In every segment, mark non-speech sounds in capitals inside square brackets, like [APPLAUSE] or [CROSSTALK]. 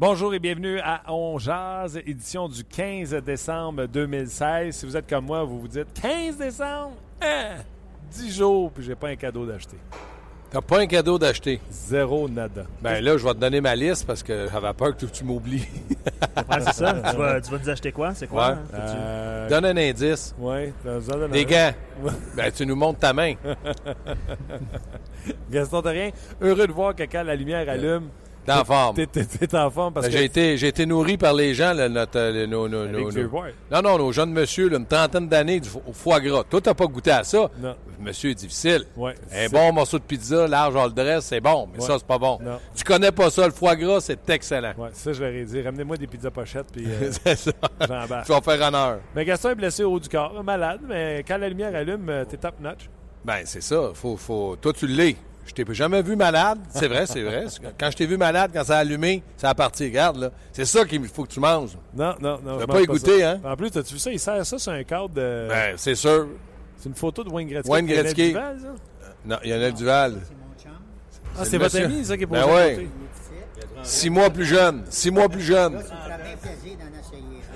Bonjour et bienvenue à On Jazz, édition du 15 décembre 2016. Si vous êtes comme moi, vous vous dites 15 décembre? Hein? 10 jours, puis j'ai pas un cadeau d'acheter. T'as pas un cadeau d'acheter? Zéro nada. Ben là, je vais te donner ma liste parce que j'avais peur que tu m'oublies. Ouais, c'est ça. tu, vas, tu vas nous acheter quoi? C'est quoi? Ouais. hein? Euh, Donne un indice. ouais, t'as besoin d'un- Des gants. Ben, tu nous montres ta main. [LAUGHS] Gaston rien? Heureux de voir que quand la lumière allume, T'es en forme. t'es, en forme parce Ben, que... j'ai, été, j'ai été nourri par les gens, là, notre, nos, nos-. Non, non, nos jeunes monsieur, là, une trentaine d'années du foie gras. Toi, t'as pas goûté à ça? Non. Monsieur est difficile. Ouais, Un bon morceau de pizza, large all dress, c'est bon, mais Ouais. ça, c'est pas bon. Non. Tu connais pas ça, le foie gras, c'est excellent. Ouais, ça, je leur ai dit. Ramenez-moi des pizzas pochettes, puis [LAUGHS] euh, c'est ça. j'embarque. Tu vas faire honneur. Mais Gaston est blessé au haut du corps, malade, mais quand la lumière allume, euh, t'es top notch. Ben, c'est ça. Faut, faut... Toi, tu l'es. Je t'ai jamais vu malade. C'est vrai, c'est vrai. Quand je t'ai vu malade, quand ça a allumé, ça a parti. Regarde, là. C'est ça qu'il faut que tu manges. Non, non, non. T'as je pas ça. hein? En plus, as-tu vu ça? Il sert ça sur un cadre de. Ben, c'est sûr. C'est une photo de Wayne Gretzky. Wayne Gretzky. Duval, ça? Non, il y en a Duval. Ah, C'est c'est le votre monsieur. ami, ça, qui est Ben posé à ouais. Six mois plus jeune. Six mois plus jeune.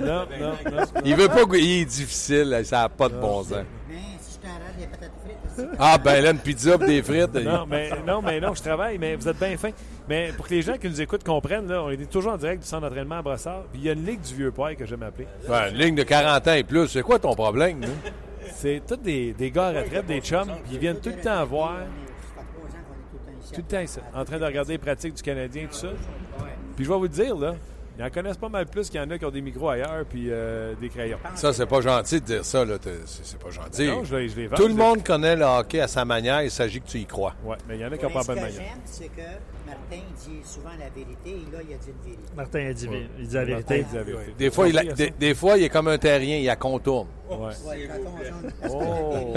Non, non, non. Il veut pas... Il est difficile. Ça n'a pas de bon sens. Mais si je t'arrête des patates frites, Ah, ben là, une pizza pis des frites. Non, mais non, mais non, je travaille, mais vous êtes bien fin. Mais pour que les gens qui nous écoutent comprennent, là, on est toujours en direct du centre d'entraînement à Brossard. Puis il y a une ligue du vieux poil que j'aime appeler. Une ligne de 40 ans et plus. C'est quoi ton problème, nous? C'est tous des, des gars à retraite, des chums, puis ils viennent tout le temps voir, ça fait trois ans qu'on est tout le temps ici. tout le temps ici, en train de regarder les pratiques du Canadien, tout ça. Puis je vais vous le dire, là, ils en connaissent pas mal plus qu'il y en a qui ont des micros ailleurs, puis euh, des crayons. Ça, c'est pas gentil de dire ça, là. C'est pas gentil. Non, je les, je les vends. Tout le monde connaît le hockey à sa manière. Il s'agit que tu y crois. Ouais, mais il y en a qui n'ont pas ce bonne que manière. j'aime, c'est que Martin dit souvent la vérité et là, il a dit une vérité. Martin a dit, il dit la Martin vérité. dit la vérité. Des fois, il, a- des, des fois, il est comme un terrien, il a contourne. Ouais. Ouais, quand on jaune, Oh!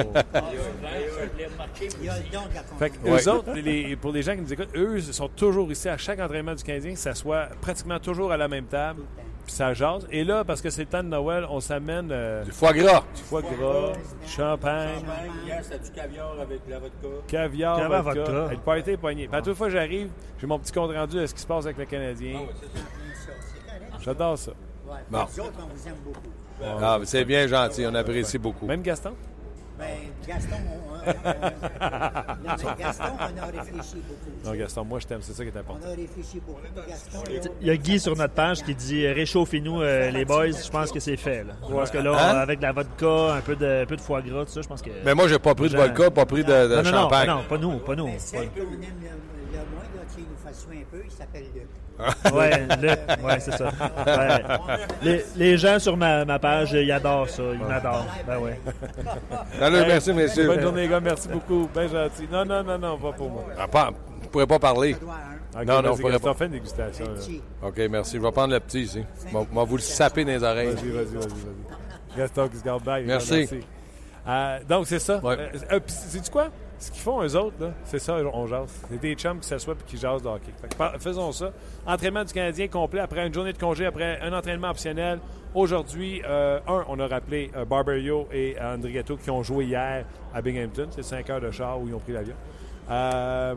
il a le don de la Fait que eux autres, les- pour les gens qui nous écoutent, eux sont toujours ici à chaque entraînement du Canadien, que ça soit pratiquement toujours à la même table, ça jase. Et là, parce que c'est le temps de Noël, on s'amène euh, Du foie gras. du foie gras, du champagne, Hier, c'était du caviar avec la vodka? caviar, Caviar, vodka. vodka. Et le party est poigné. Puis à toute fois que j'arrive, j'ai mon petit compte rendu de ce qui se passe avec le Canadien. J'adore ça. Ouais. Bon. Les autres, on vous aime beaucoup. Ah, mais c'est bien gentil, on apprécie beaucoup. Même Gaston? Ben, Gaston, on, on- on- non, mais [LAUGHS] Gaston, on a réfléchi beaucoup. Non, Gaston, moi je t'aime, c'est ça qui est On important. a réfléchi beaucoup. Gaston, Il y a Guy sur notre page qui dit euh, réchauffez-nous euh, les boys. Je pense que c'est fait. Là. Je pense que là, Hein? avec de la vodka, un peu de, un peu de foie gras, tout ça, je pense que. Mais moi, j'ai pas pris de vodka, pas pris de, de non, non, non, champagne. non, pas nous, pas nous. mais celle qu'on aime le, le moins, là, tu sais, il nous fait soin un peu, il s'appelle Luc. Ouais, le- ouais, c'est ça. Ouais. Les, les gens sur ma, ma page, ils adorent ça, ils m'adorent. Ben ouais. Salut, merci, messieurs. Bonne journée, les gars, merci beaucoup. Bien gentil. Non, non, non, non, pas pour moi. Ah, pas, je pourrais pas parler. Ça doit un. Ok, Non, non, on pourrait pas. fais une dégustation. OK, merci. Je vais prendre le petit ici. Je vais- vous le saper dans les oreilles. Vas-y, vas-y, vas-y, vas-y. Gaston qui se garde bien. Merci. Euh, donc, c'est ça. Ouais. Euh, euh, sais-tu quoi? Ce qu'ils font, eux autres, c'est ça, on jase. C'est des chums qui s'assoient et qui jasent de hockey. Que faisons ça. Entraînement du Canadien complet après une journée de congé, après un entraînement optionnel. Aujourd'hui, euh, un, on a rappelé euh, Barberio et Andrietto qui ont joué hier à Binghamton. C'est 5 heures de char où ils ont pris l'avion. Euh,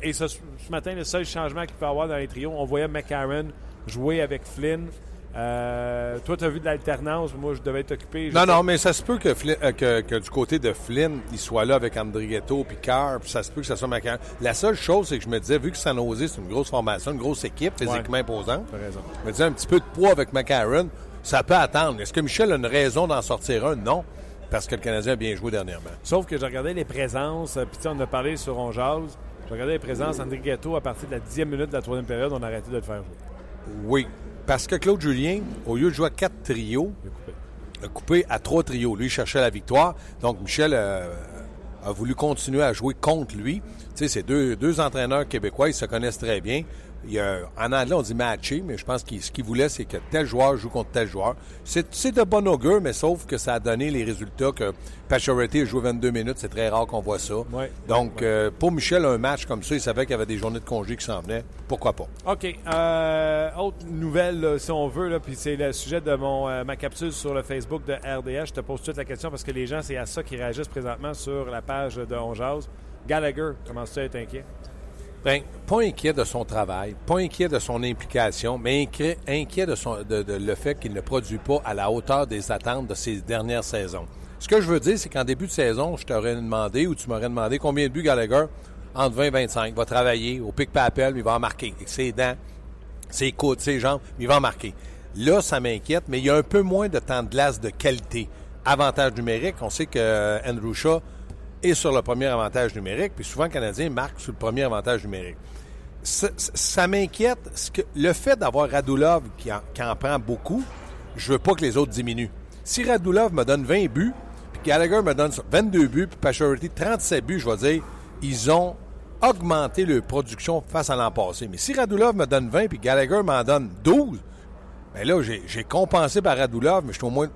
et ce, ce matin, le seul changement qu'il peut y avoir dans les trios, on voyait McCarron jouer avec Flynn Euh, toi, tu as vu de l'alternance? Moi, je devais être occupé. Je Non, sais- non, mais ça se peut que, Flynn- euh, que, que du côté de Flynn, il soit là avec Andrigetto puis Carr, puis ça se peut que ça soit Macaron. La seule chose, c'est que je me disais, vu que San Jose, c'est une grosse formation, une grosse équipe physiquement imposante, T'as raison. je me disais un petit peu de poids avec Macaron, ça peut attendre. Est-ce que Michel a une raison d'en sortir un? Non, parce que le Canadien a bien joué dernièrement. Sauf que j'ai regardé les présences, euh, puis tu sais, on a parlé sur On Jase. J'ai regardé les présences. André Ghetto, à partir de la dixième minute de la troisième période, on a arrêté de le faire jouer. Oui, parce que Claude Julien, au lieu de jouer à quatre trios, Il a coupé. a coupé à trois trios. Lui, il cherchait la victoire. Donc, Michel euh, a voulu continuer à jouer contre lui. Tu sais, c'est deux, deux entraîneurs québécois, ils se connaissent très bien. Il y a- en anglais, on dit matcher, mais je pense que ce qu'il voulait, c'est que tel joueur joue contre tel joueur. C'est de bon augure, mais sauf que ça a donné les résultats que Pacioretty a joué 22 minutes. C'est très rare qu'on voit ça. Ouais. Donc, euh, pour Michel, un match comme ça, il savait qu'il y avait des journées de congé qui s'en venaient. Pourquoi pas? OK. Euh, autre nouvelle, là, si on veut, là, puis c'est le sujet de mon, euh, ma capsule sur le Facebook de RDS. Je te pose tout de suite la question parce que les gens, c'est à ça qu'ils réagissent présentement sur la page de On Jase. Gallagher, commences-tu à être inquiet? Bien, pas inquiet de son travail, pas inquiet de son implication, mais inquiet, inquiet de, son, de, le fait qu'il ne produit pas à la hauteur des attentes de ses dernières saisons. Ce que je veux dire, c'est qu'en début de saison, je t'aurais demandé ou tu m'aurais demandé combien de buts Gallagher? Entre 20 et 25 va travailler au pic papel, il va en marquer. Avec ses dents, ses coudes, ses jambes, il va en marquer. Là, ça m'inquiète, mais il y a un peu moins de temps de glace de qualité. Avantage numérique, on sait que euh, Andrew Shaw est sur le premier avantage numérique, puis souvent le Canadien marque sur le premier avantage numérique. Ça, m'inquiète. que- Le fait d'avoir Radulov qui en, qui en prend beaucoup, je veux pas que les autres diminuent. Si Radulov me donne 20 buts, puis Gallagher me donne 22 buts, puis Pacioretty 37 buts, je vais dire, ils ont augmenté leur production face à l'an passé. Mais si Radulov me donne 20, puis Gallagher m'en donne 12, ben là, j'ai compensé par Radulov, mais je suis au moins.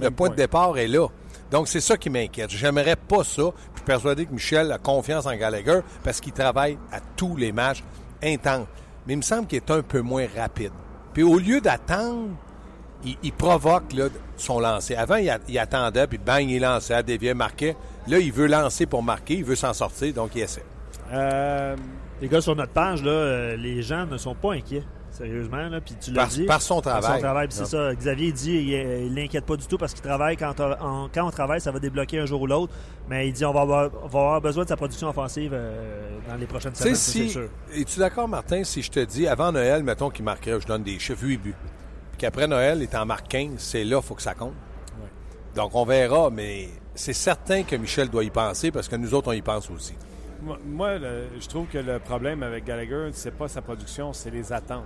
Le point de départ est là. Donc, c'est ça qui m'inquiète. J'aimerais pas ça. Je suis persuadé que Michel a confiance en Gallagher parce qu'il travaille à tous les matchs intenses. Mais il me semble qu'il est un peu moins rapide. Puis, au lieu d'attendre, il, provoque son lancer. Avant, il, attendait, puis bang, il lançait, déviait, marquait. Là, il veut lancer pour marquer, il veut s'en sortir, donc il essaie. Euh, Les gars, sur notre page, euh, les gens ne sont pas inquiets. Sérieusement, là, puis tu l'as Par- dit. par son Par travail. son travail, puis c'est ça. Xavier dit, il ne l'inquiète pas du tout parce qu'il travaille. Quand, on- en- quand on travaille, ça va débloquer un jour ou l'autre. Mais il dit, on va avoir, on va avoir besoin de sa production offensive euh, dans les prochaines semaines, c'est si. sûr. Es-tu d'accord, Martin, si je te dis, avant Noël, mettons qu'il marquerait, je donne des chiffres 8 buts. Puis qu'après Noël, il t'en marque 15, c'est là, il faut que ça compte. Donc, on verra, mais c'est certain que Michel doit y penser parce que nous autres, on y pense aussi. moi, moi, le- je trouve que le problème avec Gallagher, c'est pas sa production, c'est les attentes.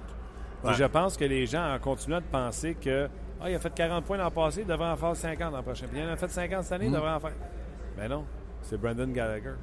Ouais. je pense que les gens en continuant de penser que ah, il a fait 40 points l'an passé, il devrait en faire 50 l'an prochain. Puis il en a fait 50 cette année, il devrait en faire. Mais non, c'est Brandon Gallagher.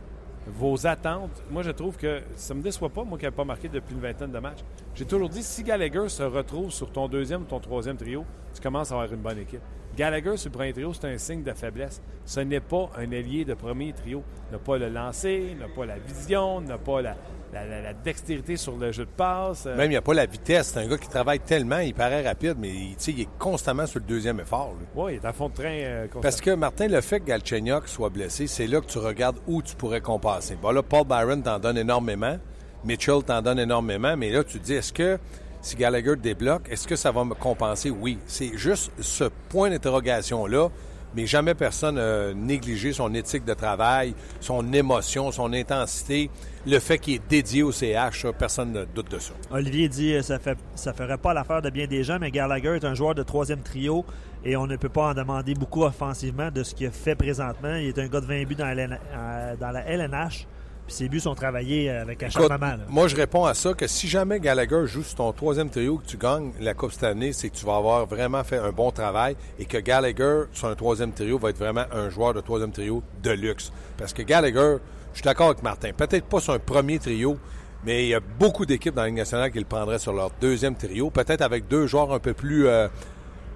Vos attentes, moi je trouve que ça me déçoit pas, moi qui n'ai pas marqué depuis une vingtaine de matchs. J'ai toujours dit, si Gallagher se retrouve sur ton deuxième ou ton troisième trio, tu commences à avoir une bonne équipe. Gallagher sur le premier trio, c'est un signe de faiblesse. Ce n'est pas un ailier de premier trio. Il n'a pas le lancer, n'a pas la vision, il n'a pas la, la- la- la dextérité sur le jeu de passe. Euh, Même, il n'y a pas la vitesse. C'est un gars qui travaille tellement, il paraît rapide, mais il, il est constamment sur le deuxième effort. ouais, il est à fond de train. euh. Parce que, Martin, le fait que Galchenyuk soit blessé, c'est là que tu regardes où tu pourrais compenser. Bon, là, Paul Byron t'en donne énormément. Mitchell t'en donne énormément. Mais là, tu te dis, est-ce que si Gallagher débloque, est-ce que ça va me compenser? Oui. C'est juste ce point d'interrogation-là. Mais jamais personne n'a négligé son éthique de travail, son émotion, son intensité, le fait qu'il est dédié au CH. personne ne doute de ça. Olivier dit euh, ça fait ça ferait pas l'affaire de bien des gens, mais Gallagher est un joueur de troisième trio et on ne peut pas en demander beaucoup offensivement de ce qu'il fait présentement. Il est un gars de 20 buts dans la, LN euh, dans la LNH. Puis ses buts sont travaillés avec Écoute, acharnement. moi, je réponds à ça que si jamais Gallagher joue sur ton troisième trio que tu gagnes la Coupe cette année, c'est que tu vas avoir vraiment fait un bon travail et que Gallagher, sur un troisième trio, va être vraiment un joueur de troisième trio de luxe. Parce que Gallagher, je suis d'accord avec Martin, peut-être pas sur un premier trio, mais il y a beaucoup d'équipes dans la Ligue nationale qui le prendraient sur leur deuxième trio, peut-être avec deux joueurs un peu plus, euh,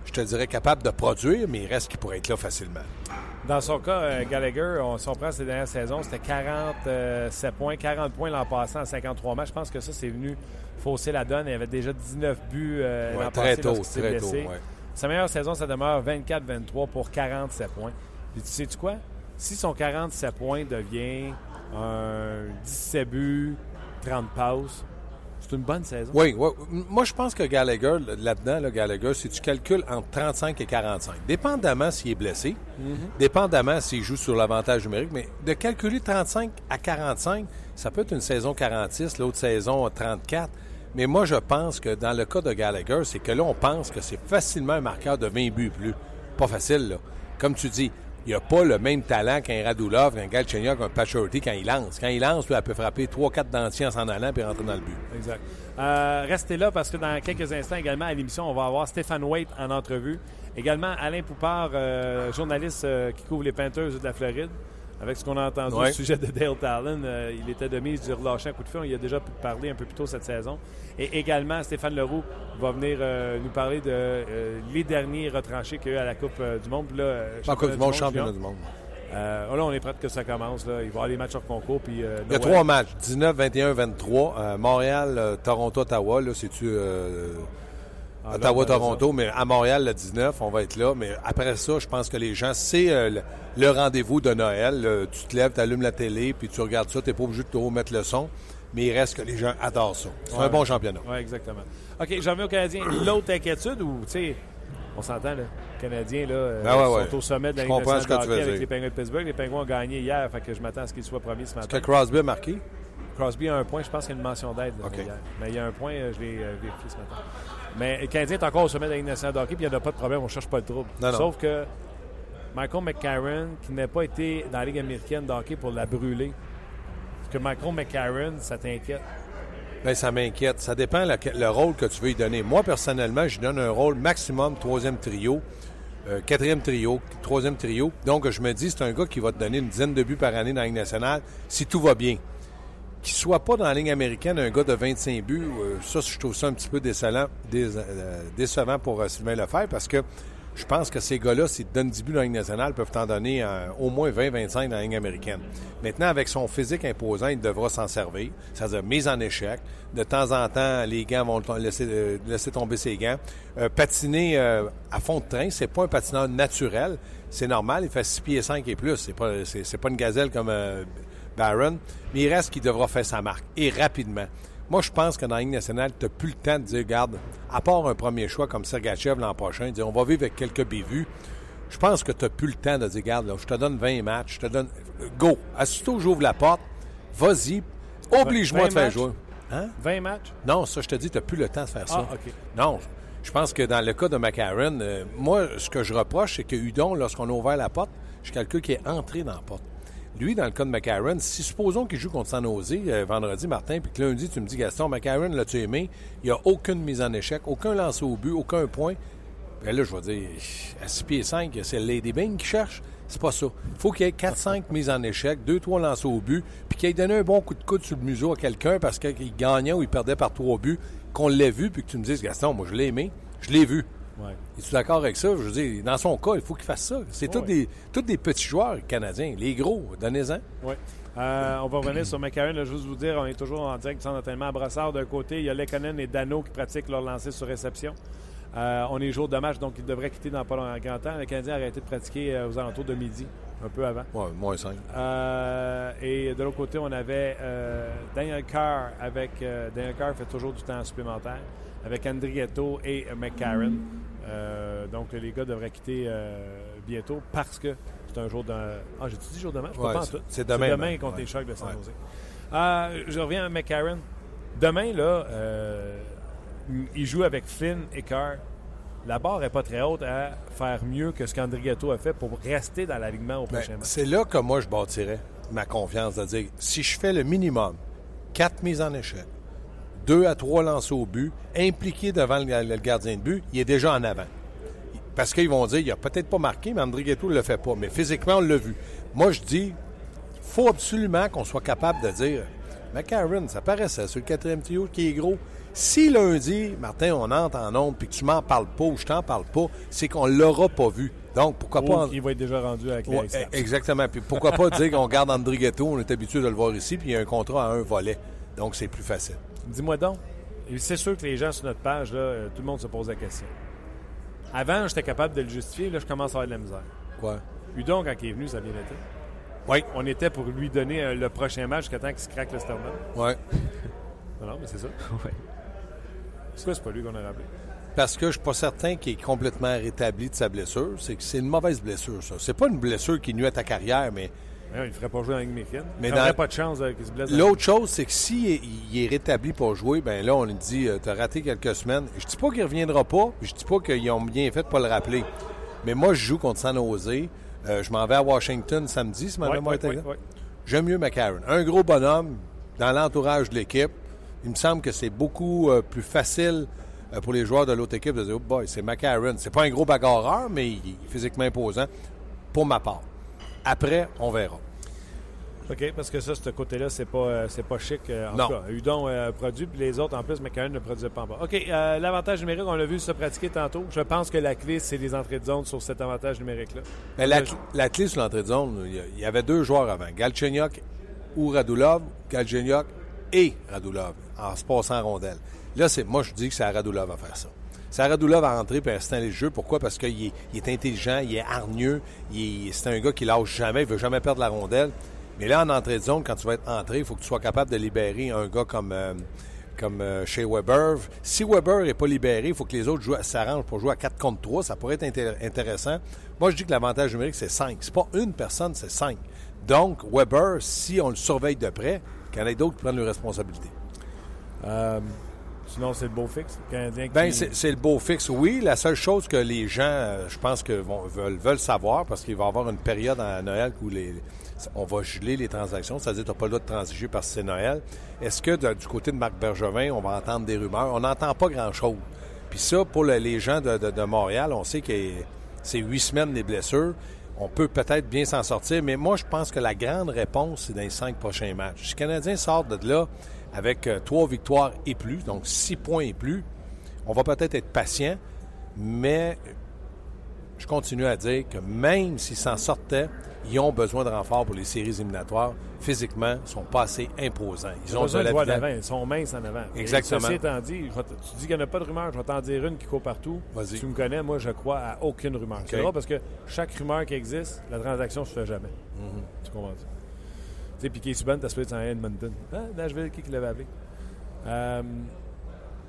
je te dirais, capables de produire, mais il reste qui pourrait être là facilement. Dans son cas, euh, Gallagher, on, si on prend ses dernières saisons, c'était 47 points, 40 points l'an passé en 53 matchs. Je pense que ça, c'est venu fausser la donne. Il avait déjà 19 buts euh, Ouais, l'an très passé tôt, très tôt. blessé. ouais. Sa meilleure saison, ça demeure 24-23 pour 47 points. Puis tu sais-tu quoi? Si son 47 points devient un 17 buts, 30 passes, C'est une bonne saison. Oui, oui. Moi, je pense que Gallagher, là-dedans, là, Gallagher, si tu calcules entre 35 et 45, dépendamment s'il est blessé, dépendamment s'il joue sur l'avantage numérique, mais de calculer 35 à 45, ça peut être une saison 46, l'autre saison 34. Mais moi, je pense que dans le cas de Gallagher, c'est que là, on pense que c'est facilement un marqueur de 20 buts plus. Pas facile, là. Comme tu dis, il n'a pas le même talent qu'un Radulov, qu'un Galchenyuk, qu'un Pachorty quand il lance. Quand il lance, lui, elle peut frapper 3-4 dentiers en s'en allant puis rentrer dans le but. Exact. Euh, restez là parce que dans quelques instants également à l'émission, on va avoir Stéphane Waite en entrevue. Également Alain Poupard, euh, journaliste euh, qui couvre les Panthers de la Floride. Avec ce qu'on a entendu Ouais. au sujet de Dale Talon, euh, il était de mise du relâcher un coup de feu. Il a déjà pu parler un peu plus tôt cette saison. Et également, Stéphane Leroux va venir euh, nous parler de euh, les derniers retranchés qu'il y a eu à la Coupe du Monde. Là, Pas Coupe du monde, championnat du monde. Euh, là, on est prêt que ça commence. Là. Il va y avoir les matchs hors concours. Puis, euh, Il y a trois matchs, 19, 21, 23. Euh, Montréal, Toronto, Ottawa. Là, c'est-tu Ah, là, Ottawa, ben, Toronto, mais à Montréal, le 19, on va être là. Mais après ça, je pense que les gens, c'est euh, le, rendez-vous de Noël. Euh, tu te lèves, tu allumes la télé, puis tu regardes ça. Tu n'es pas obligé de te mettre le son. Mais il reste que les gens adorent ça. C'est Ouais. un bon championnat. Oui, exactement. OK, j'en reviens aux Canadiens. [CLEARS THROAT] L'autre inquiétude, ou, tu sais, on s'entend, là, les Canadiens, là, euh, Ah ouais, ouais. sont au sommet de la Ligue nationale de hockey avec les Penguins de Pittsburgh. Les Penguins ont gagné hier, fait que je m'attends à ce qu'ils soient premiers ce Est-ce matin. que Crosby a marqué? Crosby a un point, je pense qu'il y a une mention d'aide là, OK. hier. Mais il y a un point, euh, je l'ai vérifié ce matin. Mais le Canadien est encore au sommet de la Ligue nationale de hockey, puis il n'y a pas de problème, on ne cherche pas le trouble. Non, non. Sauf que Michael McCarron, qui n'a pas été dans la Ligue américaine de hockey pour la brûler, parce que Michael McCarron, ça t'inquiète. Bien, ça m'inquiète. Ça dépend le, le rôle que tu veux y donner. Moi, personnellement, je donne un rôle maximum troisième trio, euh, quatrième trio, troisième trio. Donc, je me dis, c'est un gars qui va te donner une dizaine de buts par année dans la Ligue nationale si tout va bien. Qu'il soit pas dans la ligne américaine un gars de 25 buts, euh, ça, je trouve ça un petit peu décevant, euh, décevant pour euh, Sylvain Lefebvre parce que je pense que ces gars-là, s'ils donnent 10 buts dans la Ligue nationale, peuvent t'en donner euh, au moins 20-25 dans la ligne américaine. Maintenant, avec son physique imposant, il devra s'en servir. C'est-à-dire mise en échec. De temps en temps, les gants vont laisser, laisser tomber ses gants. Patiner à fond de train, c'est pas un patineur naturel. C'est normal, il fait 6 pieds 5 et plus. C'est pas, c'est pas une gazelle comme Mais il reste qu'il devra faire sa marque. Et rapidement. Moi, je pense que dans la Ligue nationale, tu n'as plus le temps de dire, regarde, à part un premier choix comme Sergachev l'an prochain, dire, on va vivre avec quelques bévues. Je pense que tu n'as plus le temps de dire, regarde, là, je te donne 20 matchs, je te donne. Go! Aussitôt, j'ouvre la porte, vas-y, oblige-moi 20 de faire jouer. Hein? 20 matchs? Non, ça, je te dis, tu n'as plus le temps de faire ça. Ah, OK. Non, je pense que dans le cas de McCarron, euh, moi, ce que je reproche, c'est que Hudon, lorsqu'on a ouvert la porte, je calcule qu'il est entré dans la porte. Lui, dans le cas de McCarron, si supposons qu'il joue contre San Jose euh, vendredi, Martin, puis que lundi, tu me dis, Gaston, McCarron, l'as-tu aimé? Il n'y a aucune mise en échec, aucun lancé au but, aucun point. Ben là, je vais dire, à 6 pieds 5, c'est Lady Bing qui cherche. C'est pas ça. Il faut qu'il y ait 4-5 [LAUGHS] mises en échec, 2-3 lancés au but, puis qu'il ait donné un bon coup de coude sur le museau à quelqu'un parce qu'il gagnait ou il perdait par 3 buts, qu'on l'ait vu, puis que tu me dises, Gaston, moi, je l'ai aimé, je l'ai vu. Ouais. Es-tu d'accord avec ça? Je veux dire, dans son cas, il faut qu'il fasse ça. C'est tous Ouais. des, tous des petits joueurs canadiens. Les gros, donnez-en. Oui. Euh, on va revenir sur McCarron. Là, juste vous dire, on est toujours en direct du centre d'entraînement à Brossard. D'un côté, il y a Lekonen et Dano qui pratiquent leur lancer sur réception. Euh, on est jour de match, donc ils devraient quitter dans pas long- grand temps. Le Canadien a arrêté de pratiquer euh, aux alentours de midi, un peu avant. Ouais, moins 5. Euh, et de l'autre côté, on avait euh, Daniel Carr avec euh, Daniel Carr fait toujours du temps supplémentaire avec Andrietto et McCarron. Donc les gars devraient quitter bientôt parce que c'est un jour de. Ah, j'ai dit jour de match, Ouais, c'est- tout. c'est demain, demain contre ouais. les Sharks de San. Jose. Je reviens à McCarron. Demain là, il joue avec Flynn et Carr. La barre n'est pas très haute à faire mieux que ce qu'Andrietto a fait pour rester dans l'alignement au Ben, prochain match. c'est là que moi, je bâtirais ma confiance de dire si je fais le minimum, quatre mises en échec, deux à trois lancers au but, impliqué devant le, gardien de but, il est déjà en avant. Parce qu'ils vont dire il a peut-être pas marqué, mais André Ghetto ne le fait pas. Mais physiquement, on l'a vu. Moi, je dis faut absolument qu'on soit capable de dire McCarron, ça paraissait sur le quatrième trio qui est gros. Si lundi, Martin, on entre en onde puis que tu m'en parles pas ou je t'en parle pas, c'est qu'on l'aura pas vu. Donc, pourquoi pas. Il va être déjà rendu avec Ouais, X-Caps. exactement. Puis pourquoi pas dire qu'on garde André Ghetto, on est habitué de le voir ici, puis il y a un contrat à un volet. Donc, c'est plus facile. Dis-moi donc, et c'est sûr que les gens sur notre page, là, euh, tout le monde se pose la question. Avant, j'étais capable de le justifier, là, je commence à avoir de la misère. Quoi? Udon, quand il est venu, ça a bien été. Oui. On était pour lui donner euh, le prochain match jusqu'à temps qu'il se craque le sternum. Oui. Non, non, mais c'est ça. [LAUGHS] Ouais. Pourquoi c'est pas lui qu'on a rappelé? Parce que je suis pas certain qu'il est complètement rétabli de sa blessure. C'est que c'est une mauvaise blessure, ça. C'est pas une blessure qui nuit à ta carrière, mais Ouais, il ne ferait pas jouer la Ligue américaine. Mais il dans- n'aurait pas de chance qu'il se blesse. L'autre chose, c'est que s'il est, il est rétabli pour jouer, ben là, on lui dit euh, T'as raté quelques semaines. Je dis pas qu'il reviendra pas, je dis pas qu'ils ont bien fait de pas le rappeler. Mais moi, je joue contre San Jose. Euh, je m'en vais à Washington samedi, si ma mémoire ouais. J'aime mieux McCarron. Un gros bonhomme dans l'entourage de l'équipe. Il me semble que c'est beaucoup euh, plus facile euh, pour les joueurs de l'autre équipe de dire Oh boy, c'est McCarron. C'est pas un gros bagarreur, mais il est physiquement imposant pour ma part. Après, on verra. OK, parce que ça, ce côté-là, c'est pas, euh, c'est pas chic. en Non. tout cas, Udon euh, produit, puis les autres, en plus, McCann ne produisait pas en bas. OK, euh, l'avantage numérique, on l'a vu se pratiquer tantôt. Je pense que la clé, c'est les entrées de zone sur cet avantage numérique-là. Mais la, cl- la clé sur l'entrée de zone, il y a- il y avait deux joueurs avant, Galchenyuk ou Radulov, Galchenyuk et Radulov, en se passant rondelle. Là, c'est, moi, je dis que c'est à Radulov à faire ça. C'est à Radulov à rentrer et à installer le jeu. Pourquoi? Parce qu'il est, intelligent, il est hargneux, c'est un gars qui lâche jamais, il veut jamais perdre la rondelle. Mais là, en entrée de zone, quand tu vas être entré, il faut que tu sois capable de libérer un gars comme, euh, euh, chez Weber. Si Weber n'est pas libéré, il faut que les autres s'arrangent pour jouer à 4 contre 3. Ça pourrait être intér- intéressant. Moi, je dis que l'avantage numérique, c'est 5. C'est pas une personne, c'est 5. Donc, Weber, si on le surveille de près, qu'il y en ait d'autres qui prennent leurs responsabilités. Euh, sinon, c'est le beau fixe. Le Canadien qui... Ben, c'est le beau fixe, oui. La seule chose que les gens, euh, je pense que vont, veulent, veulent savoir, parce qu'il va y avoir une période à Noël où les, on va geler les transactions, c'est-à-dire que tu n'as pas le droit de transiger parce que c'est Noël. Est-ce que de- du côté de Marc Bergevin, on va entendre des rumeurs? On n'entend pas grand-chose. Puis ça, pour le- les gens de, de- de Montréal, on sait que c'est huit semaines des blessures. On peut peut-être bien s'en sortir, mais moi, je pense que la grande réponse, c'est dans les cinq prochains matchs. Si le Canadien sort de là avec euh, trois victoires et plus, donc six points et plus, on va peut-être être patient, mais je continue à dire que même s'ils s'en sortaient, ils ont besoin de renfort pour les séries éliminatoires. Physiquement, ils sont pas assez imposants. Ils Ils ont besoin de de la d'avant. Ils sont minces en avant. Et Exactement. Ceci étant dit, tu dis qu'il n'y en a pas de rumeur. Je vais t'en dire une qui court partout. Vas-y. Tu me connais, moi, je crois à aucune rumeur. C'est drôle parce que chaque rumeur qui existe, la transaction ne se fait jamais. Mm-hmm. Tu comprends ça? Tu sais, Piqué Subban, t'as souhaité en Edmonton. Ah, Nashville, qui qui l'avait appelé? Euh,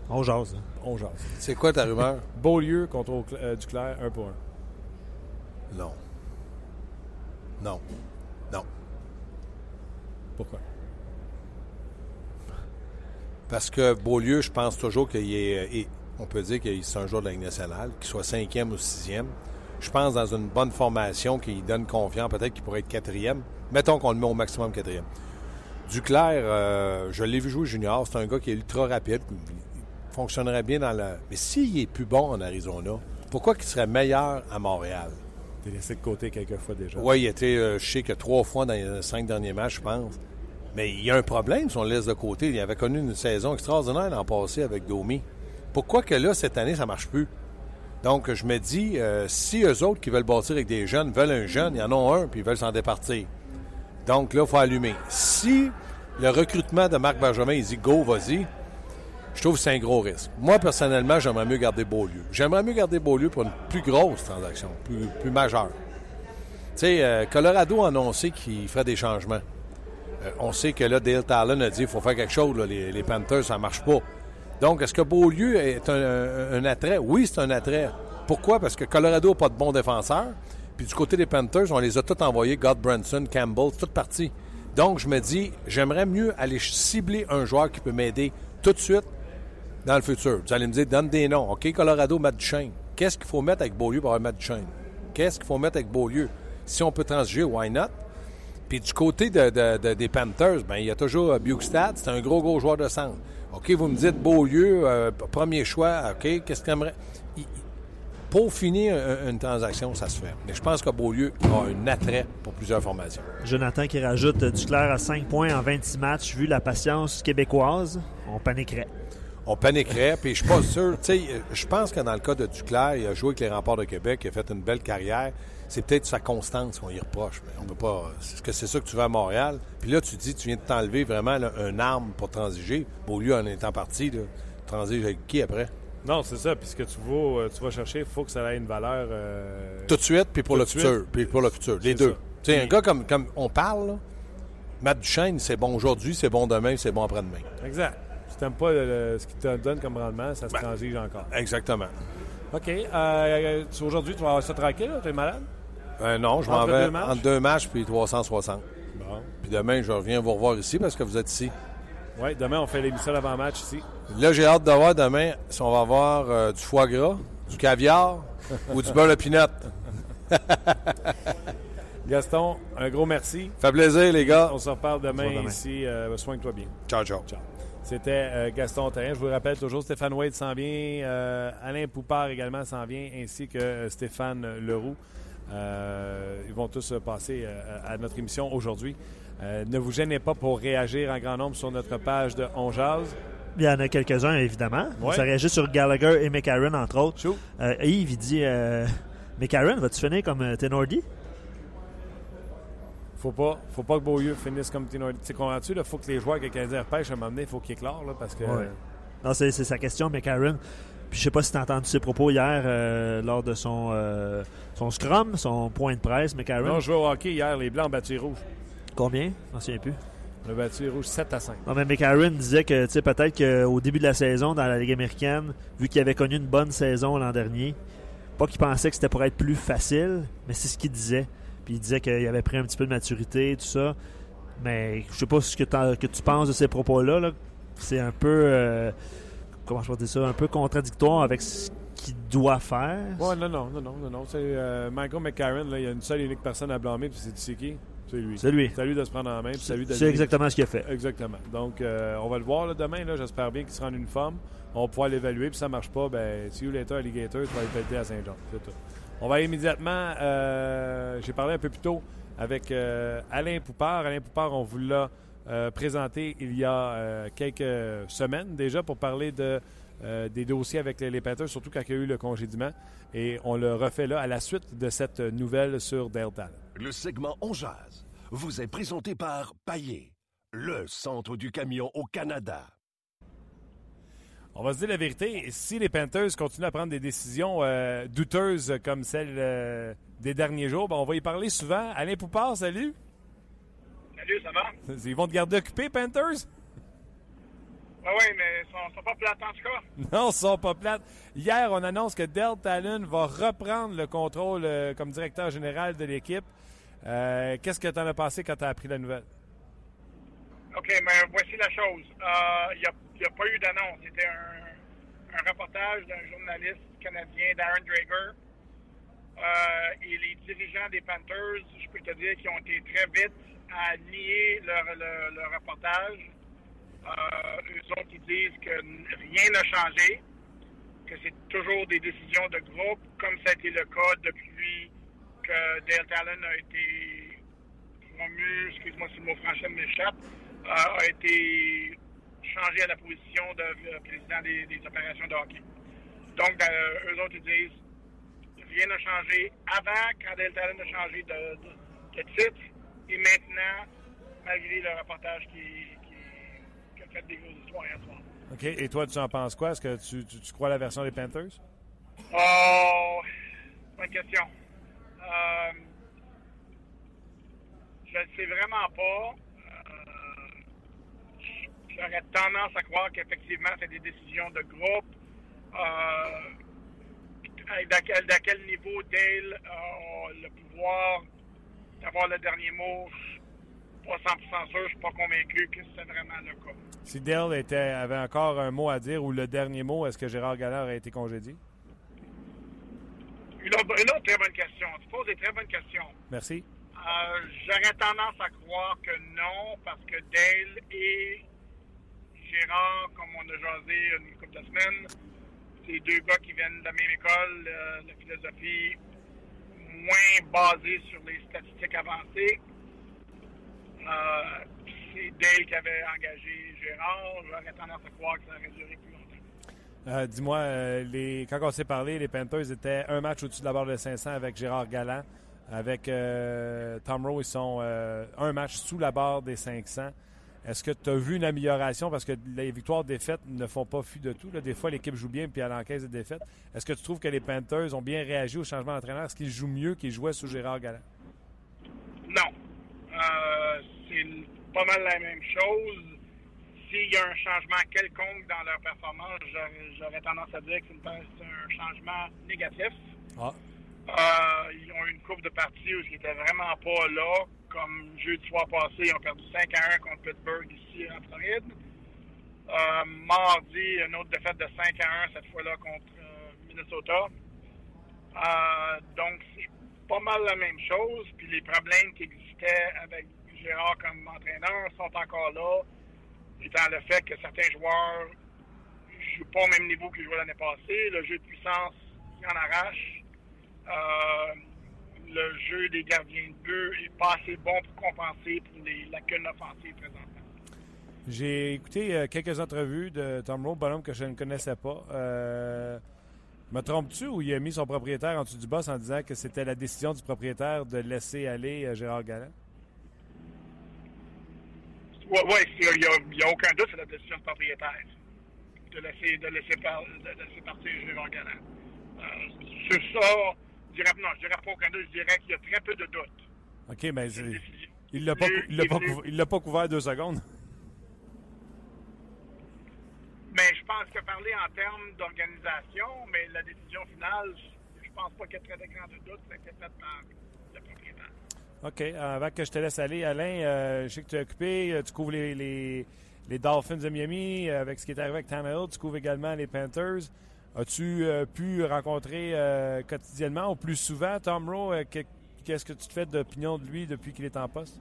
On jase. hein. on jase. C'est quoi ta rumeur? [LAUGHS] Beaulieu contre euh, Duclair, un pour un. Non. Non. Non. Pourquoi? Parce que Beaulieu, je pense toujours qu'il est. euh, on peut dire qu'il c'est un joueur de la Ligue nationale, qu'il soit cinquième ou sixième. Je pense dans une bonne formation qui donne confiance, peut-être qu'il pourrait être quatrième. Mettons qu'on le met au maximum quatrième. Duclair, euh, je l'ai vu jouer junior. C'est un gars qui est ultra rapide. Il fonctionnerait bien dans la. Mais s'il est plus bon en Arizona, pourquoi qu'il serait meilleur à Montréal? T'es laissé de côté quelques fois déjà. Oui, il était, euh, je sais que trois fois dans les cinq derniers matchs, je pense. Mais il y a un problème si on le laisse de côté. Il avait connu une saison extraordinaire l'an passé avec Domi. Pourquoi que là, cette année, ça marche plus? Donc, je me dis, euh, si eux autres qui veulent bâtir avec des jeunes veulent un jeune, ils en ont un, puis ils veulent s'en départir. Donc là, il faut allumer. Si le recrutement de Marc Benjamin, il dit go, vas-y, je trouve que c'est un gros risque. Moi, personnellement, j'aimerais mieux garder Beaulieu. J'aimerais mieux garder Beaulieu pour une plus grosse transaction, plus, majeure. Tu sais, euh, Colorado a annoncé qu'il ferait des changements. Euh, on sait que là, Dale Talon a dit qu'il faut faire quelque chose. Les, Panthers, ça ne marche pas. Donc, est-ce que Beaulieu est un, un- attrait? Oui, c'est un attrait. Pourquoi? Parce que Colorado n'a pas de bons défenseurs. Puis du côté des Panthers, on les a tous envoyés. God Branson, Campbell, toute partie. Donc, je me dis, j'aimerais mieux aller cibler un joueur qui peut m'aider tout de suite dans le futur. Vous allez me dire, donne des noms. OK, Colorado, Matt Duchesne. Qu'est-ce qu'il faut mettre avec Beaulieu pour avoir Matt Duchesne? Qu'est-ce qu'il faut mettre avec Beaulieu? Si on peut transiger, why not? Puis du côté de- de- de- des Panthers, ben il y a toujours euh, Bukestad, c'est un gros, gros joueur de centre. OK, vous me dites Beaulieu, euh, premier choix, OK, qu'est-ce qu'il aimerait? Pour finir un- une transaction, ça se fait. Mais je pense que Beaulieu a un attrait pour plusieurs formations. Jonathan qui rajoute euh, Duclair à 5 points en 26 matchs. Vu la patience québécoise, on paniquerait. On paniquerait, puis je suis pas sûr. Tu sais, je pense que dans le cas de Duclair, il a joué avec les remparts de Québec, il a fait une belle carrière. C'est peut-être sa constance qu'on y reproche, mais on peut pas. Est-ce que c'est ça que tu veux à Montréal? Puis là, tu dis, tu viens de t'enlever vraiment là, un arme pour transiger. Beaulieu en étant parti, là, transige avec qui après? Non, c'est ça. Puis ce que tu vas, euh, tu vas chercher, il faut que ça ait une valeur. euh, Tout de suite, puis pour Tout le suite. futur. Puis pour le futur. Les deux. Tu sais, un gars comme, comme on parle, là, Matt Duchesne, c'est bon aujourd'hui, c'est bon demain, c'est bon après-demain. Exact. T'aimes pas le- ce qu'il te donne comme rendement, ça se transige encore. Exactement. OK. euh, tu- Aujourd'hui, tu vas avoir ça tranquille, tu es malade? Euh, non, je m'en vais deux entre deux matchs puis 360. Bon. Puis demain, je reviens vous revoir ici parce que vous êtes ici. Oui, demain, on fait l'émission avant-match ici. Là, j'ai hâte de voir demain si on va avoir euh, du foie gras, du caviar [LAUGHS] ou du beurre de pinot. [LAUGHS] Gaston, un gros merci. Fait plaisir, les gars. On se reparle demain, demain. ici. Euh, Soigne-toi bien. Ciao, ciao. Ciao. C'était euh, Gaston Terrien. Je vous rappelle toujours, Stéphane Wade s'en vient. euh, Alain Poupard également s'en vient, ainsi que euh, Stéphane Leroux. Euh, ils vont tous passer à notre émission aujourd'hui. Euh, ne vous gênez pas pour réagir en grand nombre sur notre page de On Jazz. Il y en a quelques-uns, évidemment. Ouais. Ça réagit sur Gallagher et McCarron, entre autres. Yves, il dit [LAUGHS] McCarron, vas-tu finir comme Tenordi Faut pas, faut pas que Beaulieu finisse comme Tino. Tu comprends-tu? Il faut que les joueurs que les Canadiens repêchent à un moment donné, il faut qu'ils éclairent, là, parce que. Ouais. Non, c'est sa question, McCarron. Puis je sais pas si tu as entendu ses propos hier euh, lors de son, euh, son scrum, son point de presse, McCarron. Non, je jouais au hockey hier, les Blancs ont battu les Rouges. Combien? Je m'en souviens plus. On a battu les Rouges 7 à 5. Non, mais McCarron disait que tu sais, peut-être qu'au début de la saison, dans la Ligue américaine, vu qu'il avait connu une bonne saison l'an dernier, pas qu'il pensait que c'était pour être plus facile, mais c'est ce qu'il disait. Puis il disait qu'il avait pris un petit peu de maturité, tout ça. Mais je sais pas ce que, que tu penses de ces propos-là. là. C'est un peu. euh, comment je dire ça Un peu contradictoire avec ce qu'il doit faire. Ouais, non, non, non, non, non. C'est euh, Michael McCarron, là, il y a une seule et unique personne à blâmer, puis c'est qui? C'est lui. C'est lui. C'est lui de se prendre en main, c'est exactement ce qu'il a fait. Exactement. Donc, euh, on va le voir là, demain. Là, J'espère bien qu'il sera en uniforme. On pouvoir l'évaluer. Puis si ça ne marche pas, ben, see you later, alligator, tu vas le péter à Saint-Jean. C'est tout. On va immédiatement. euh, J'ai parlé un peu plus tôt avec euh, Alain Poupard. Alain Poupard, on vous l'a euh, présenté il y a quelques semaines déjà pour parler de, des dossiers avec les, les surtout quand il y a eu le congédiement. Et on le refait là à la suite de cette nouvelle sur Delta. Le segment On Jazz vous est présenté par Paillé, le centre du camion au Canada. On va se dire la vérité, si les Panthers continuent à prendre des décisions euh, douteuses comme celle euh, des derniers jours, ben, on va y parler souvent. Alain Poupard, salut. Salut, ça va? [LAUGHS] Ils vont te garder occupé, Panthers? Oui, oui, mais ils sont, sont pas plates en tout cas. [LAUGHS] Non, ils sont pas plates. Hier, on annonce que Dale Talon va reprendre le contrôle euh, comme directeur général de l'équipe. Qu'est-ce que tu en as pensé quand tu as appris la nouvelle? OK, mais voici la chose. Euh, Il n'y a, pas eu d'annonce. C'était un, un reportage d'un journaliste canadien, Darren Drager. Euh, et les dirigeants des Panthers, je peux te dire qu'ils ont été très vite à nier leur, le, le reportage. Euh, eux autres, ils disent que rien n'a changé, que c'est toujours des décisions de groupe, comme ça a été le cas depuis que Dale Talon a été promu, excuse-moi si le mot français m'échappe, euh, a été changé à la position de euh, président des, des opérations de hockey. Donc, euh, eux autres, ils disent rien n'a changé avant, quand Dale Talon a changé de, de- de titre, et maintenant, malgré le reportage qui, qui- qui a fait des grosses histoires hier soir. OK. Et toi, tu en penses quoi? Est-ce que tu, tu- tu crois à la version des Panthers? Oh, bonne question. Euh, je ne sais vraiment pas. J'aurais tendance à croire qu'effectivement, c'est des décisions de groupe. Euh, quel, niveau Dale a le pouvoir d'avoir le dernier mot, je suis pas 100% sûr, je suis pas convaincu que c'est vraiment le cas. Si Dale était, avait encore un mot à dire ou le dernier mot, est-ce que Gérard Gallard a été congédié? Une autre, une autre très bonne question. Tu poses des très bonnes questions. Merci. Euh, J'aurais tendance à croire que non, parce que Dale et Gérard, comme on a jasé une couple de semaines, c'est deux gars qui viennent de la même école, euh, la philosophie moins basée sur les statistiques avancées. Euh, c'est Dale qui avait engagé Gérard. J'aurais tendance à croire que ça aurait duré plus longtemps. Euh, Dis-moi, euh, les... quand on s'est parlé, les Panthers étaient un match au-dessus de la barre de 500 avec Gérard Galland. Avec Tom Rowe, ils sont un match sous la barre des 500. Est-ce que tu as vu une amélioration? Parce que les victoires-défaites ne font pas fi de tout. là. Des fois, l'équipe joue bien puis elle encaisse des défaites. Est-ce que tu trouves que les Panthers ont bien réagi au changement d'entraîneur? Est-ce qu'ils jouent mieux qu'ils jouaient sous Gérard Galland? Non. Euh, c'est pas mal la même chose. s'il y a un changement quelconque dans leur performance, j'aurais- tendance à dire que c'est un changement négatif. Ah. Euh, ils ont eu une coupe de parties où ils n'étaient vraiment pas là. Comme jeudi soir passé, ils ont perdu 5 à 1 contre Pittsburgh ici en Floride. Euh, mardi, une autre défaite de 5 à 1, cette fois-là contre euh, Minnesota. Euh, donc, c'est pas mal la même chose. Puis les problèmes qui existaient avec Gérard comme entraîneur sont encore là, étant le fait que certains joueurs ne jouent pas au même niveau qu'ils jouaient l'année passée. Le jeu de puissance, il en arrache. Le jeu des gardiens de but est pas assez bon pour compenser pour les lacunes offensives présentement. J'ai écouté euh, quelques entrevues de Tom Rowe, bonhomme que je ne connaissais pas. Euh, me trompes-tu ou il a mis son propriétaire en dessous du boss en disant que c'était la décision du propriétaire de laisser aller euh, Gérard Galland? Oui, ouais, il n'y a, aucun doute, c'est la décision du propriétaire de laisser, de laisser, par- de laisser partir Gérard Galland. Sur ça, dirais, non, je dirais pas aucun doute, je dirais qu'il y a très peu de doute. OK, mais c'est- il l'a pas, il l'a pas, couvert deux secondes. Mais je pense que parler en termes d'organisation, mais la décision finale, je pense pas qu'il y ait très de grands doutes, ça a été fait par le propriétaire. OK. Avant que je te laisse aller, Alain, euh, je sais que tu es occupé. euh, Tu couvres les, les, les Dolphins de Miami euh, avec ce qui est arrivé avec Tannehill. Tu couvres également les Panthers. As-tu euh, pu rencontrer euh, quotidiennement ou plus souvent Tom Rowe? euh, que- Qu'est-ce que tu te fais d'opinion de lui depuis qu'il est en poste?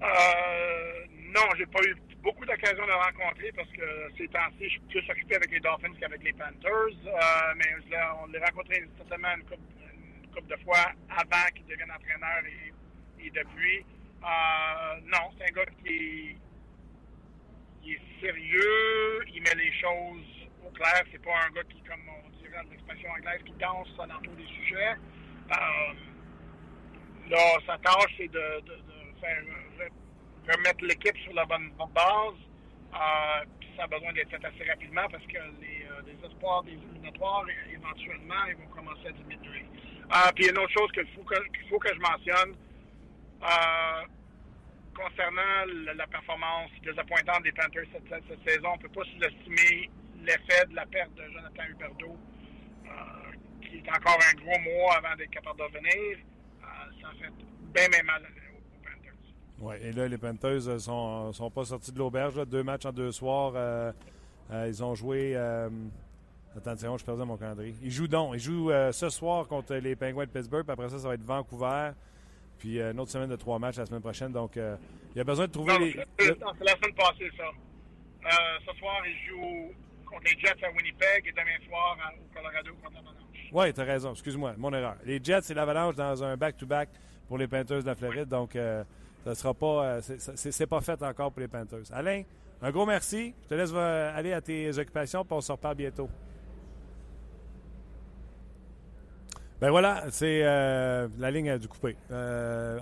Non, j'ai pas eu beaucoup d'occasions de le rencontrer parce que ces temps-ci, je suis plus occupé avec les Dolphins qu'avec les Panthers. Mais on l'a rencontré certainement une couple, une couple de fois avant qu'il devienne entraîneur et, et depuis. Non, c'est un gars qui, qui est sérieux, il met les choses au clair. C'est pas un gars qui, comme on dirait dans l'expression anglaise, qui danse dans tous les sujets. Euh, Là, sa tâche, c'est de, faire re- remettre l'équipe sur la bonne base. Euh, puis ça a besoin d'être fait assez rapidement parce que les, euh, les espoirs des éliminatoires, éventuellement, ils vont commencer à diminuer. Puis il y a une autre chose qu'il faut que, faut que je mentionne. Concernant la, performance désappointante des Panthers cette, saison, on ne peut pas sous-estimer l'effet de la perte de Jonathan Huberdeau, euh, qui est encore un gros mois avant d'être capable de revenir. Euh, ça fait bien, bien mal aux, Panthers. Oui, et là, les Panthers ne sont, pas sortis de l'auberge. Deux matchs en deux soirs. euh, euh, ils ont joué. euh, seconde, je perdais mon calendrier. Ils jouent donc. Ils jouent euh, ce soir contre les Penguins de Pittsburgh. Après ça, ça va être Vancouver. Puis euh, une autre semaine de trois matchs la semaine prochaine. Donc, euh, il y a besoin de trouver Non, les. c'est c'est la semaine passée, ça. Euh, ce soir, ils jouent contre les Jets à Winnipeg et demain soir à- au Colorado contre l'Avalanche. Oui, tu as raison. Excuse-moi, mon erreur. Les Jets et l'Avalanche dans un back-to-back pour les Panthers de la Floride. Donc, euh, ça sera pas. euh, c'est- pas fait encore pour les Panthers. Alain, un gros merci. Je te laisse aller à tes occupations, puis on se reparle bientôt. Ben voilà, c'est euh, la ligne a dû couper. Euh,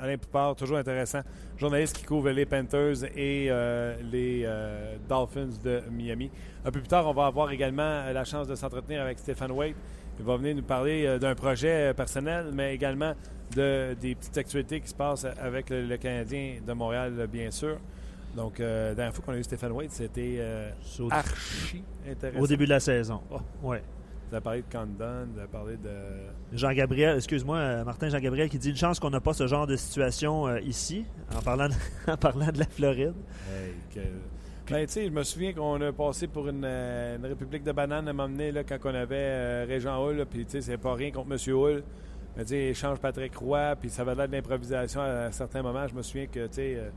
Alain Poupard, toujours intéressant. Journaliste qui couvre les Panthers et euh, les Dolphins de Miami. Un peu plus tard, on va avoir également la chance de s'entretenir avec Stéphane Waite. Il va venir nous parler d'un projet personnel, mais également de, des petites actualités qui se passent avec le, le Canadien de Montréal, bien sûr. Donc, la dernière fois qu'on a eu Stéphane Waite, c'était archi intéressant. au début de la saison. Oh. Ouais. Vous avez parlé de Condon, vous avez parlé de... Jean-Gabriel, excuse-moi, euh, Martin Jean-Gabriel qui dit une chance qu'on n'a pas ce genre de situation euh, ici, en parlant, de, [LAUGHS] en parlant de la Floride. Hey, que- Ben, tu sais, je me souviens qu'on a passé pour une, euh, une république de bananes à m'emmener là, quand on avait euh, Régent Hull, puis tu sais, c'est pas rien contre M. Hull. Mais tu sais, échange Patrick Roy, puis ça va de l'improvisation à, certains moments. Je me souviens que, tu sais, euh,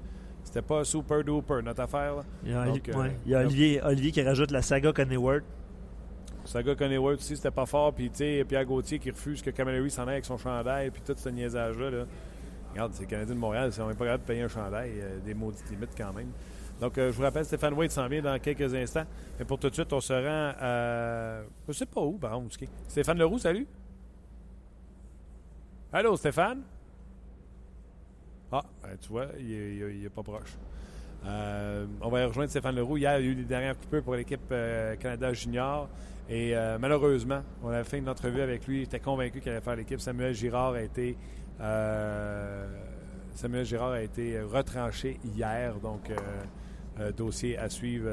c'était pas super duper notre affaire. Là. Il y a, Donc, euh, il y a Olivier, Olivier qui rajoute la saga Coneyworth. Saga Coneyworth aussi, c'était pas fort. Puis, tu sais, Pierre Gauthier qui refuse que Camillery s'en aille avec son chandail, puis tout ce niaisage-là. là. Regarde, c'est Canadien de Montréal, on n'est pas capable de payer un chandail, euh, des maudites limites quand même. Donc, euh, je vous rappelle, Stéphane Waite s'en vient dans quelques instants. Mais pour tout de suite, on se rend à. Je sais pas où, par contre. Stéphane Leroux, salut. Allô, Stéphane? Ah, ben, tu vois, il n'est pas proche. Euh, on va rejoindre Stéphane Leroux. Hier, il y a eu les dernières coupures pour l'équipe Canada Junior. Et euh, malheureusement, on a fait une entrevue avec lui. Il était convaincu qu'il allait faire l'équipe. Samuel Girard a été euh, Samuel Girard a été retranché hier, donc euh, dossier à suivre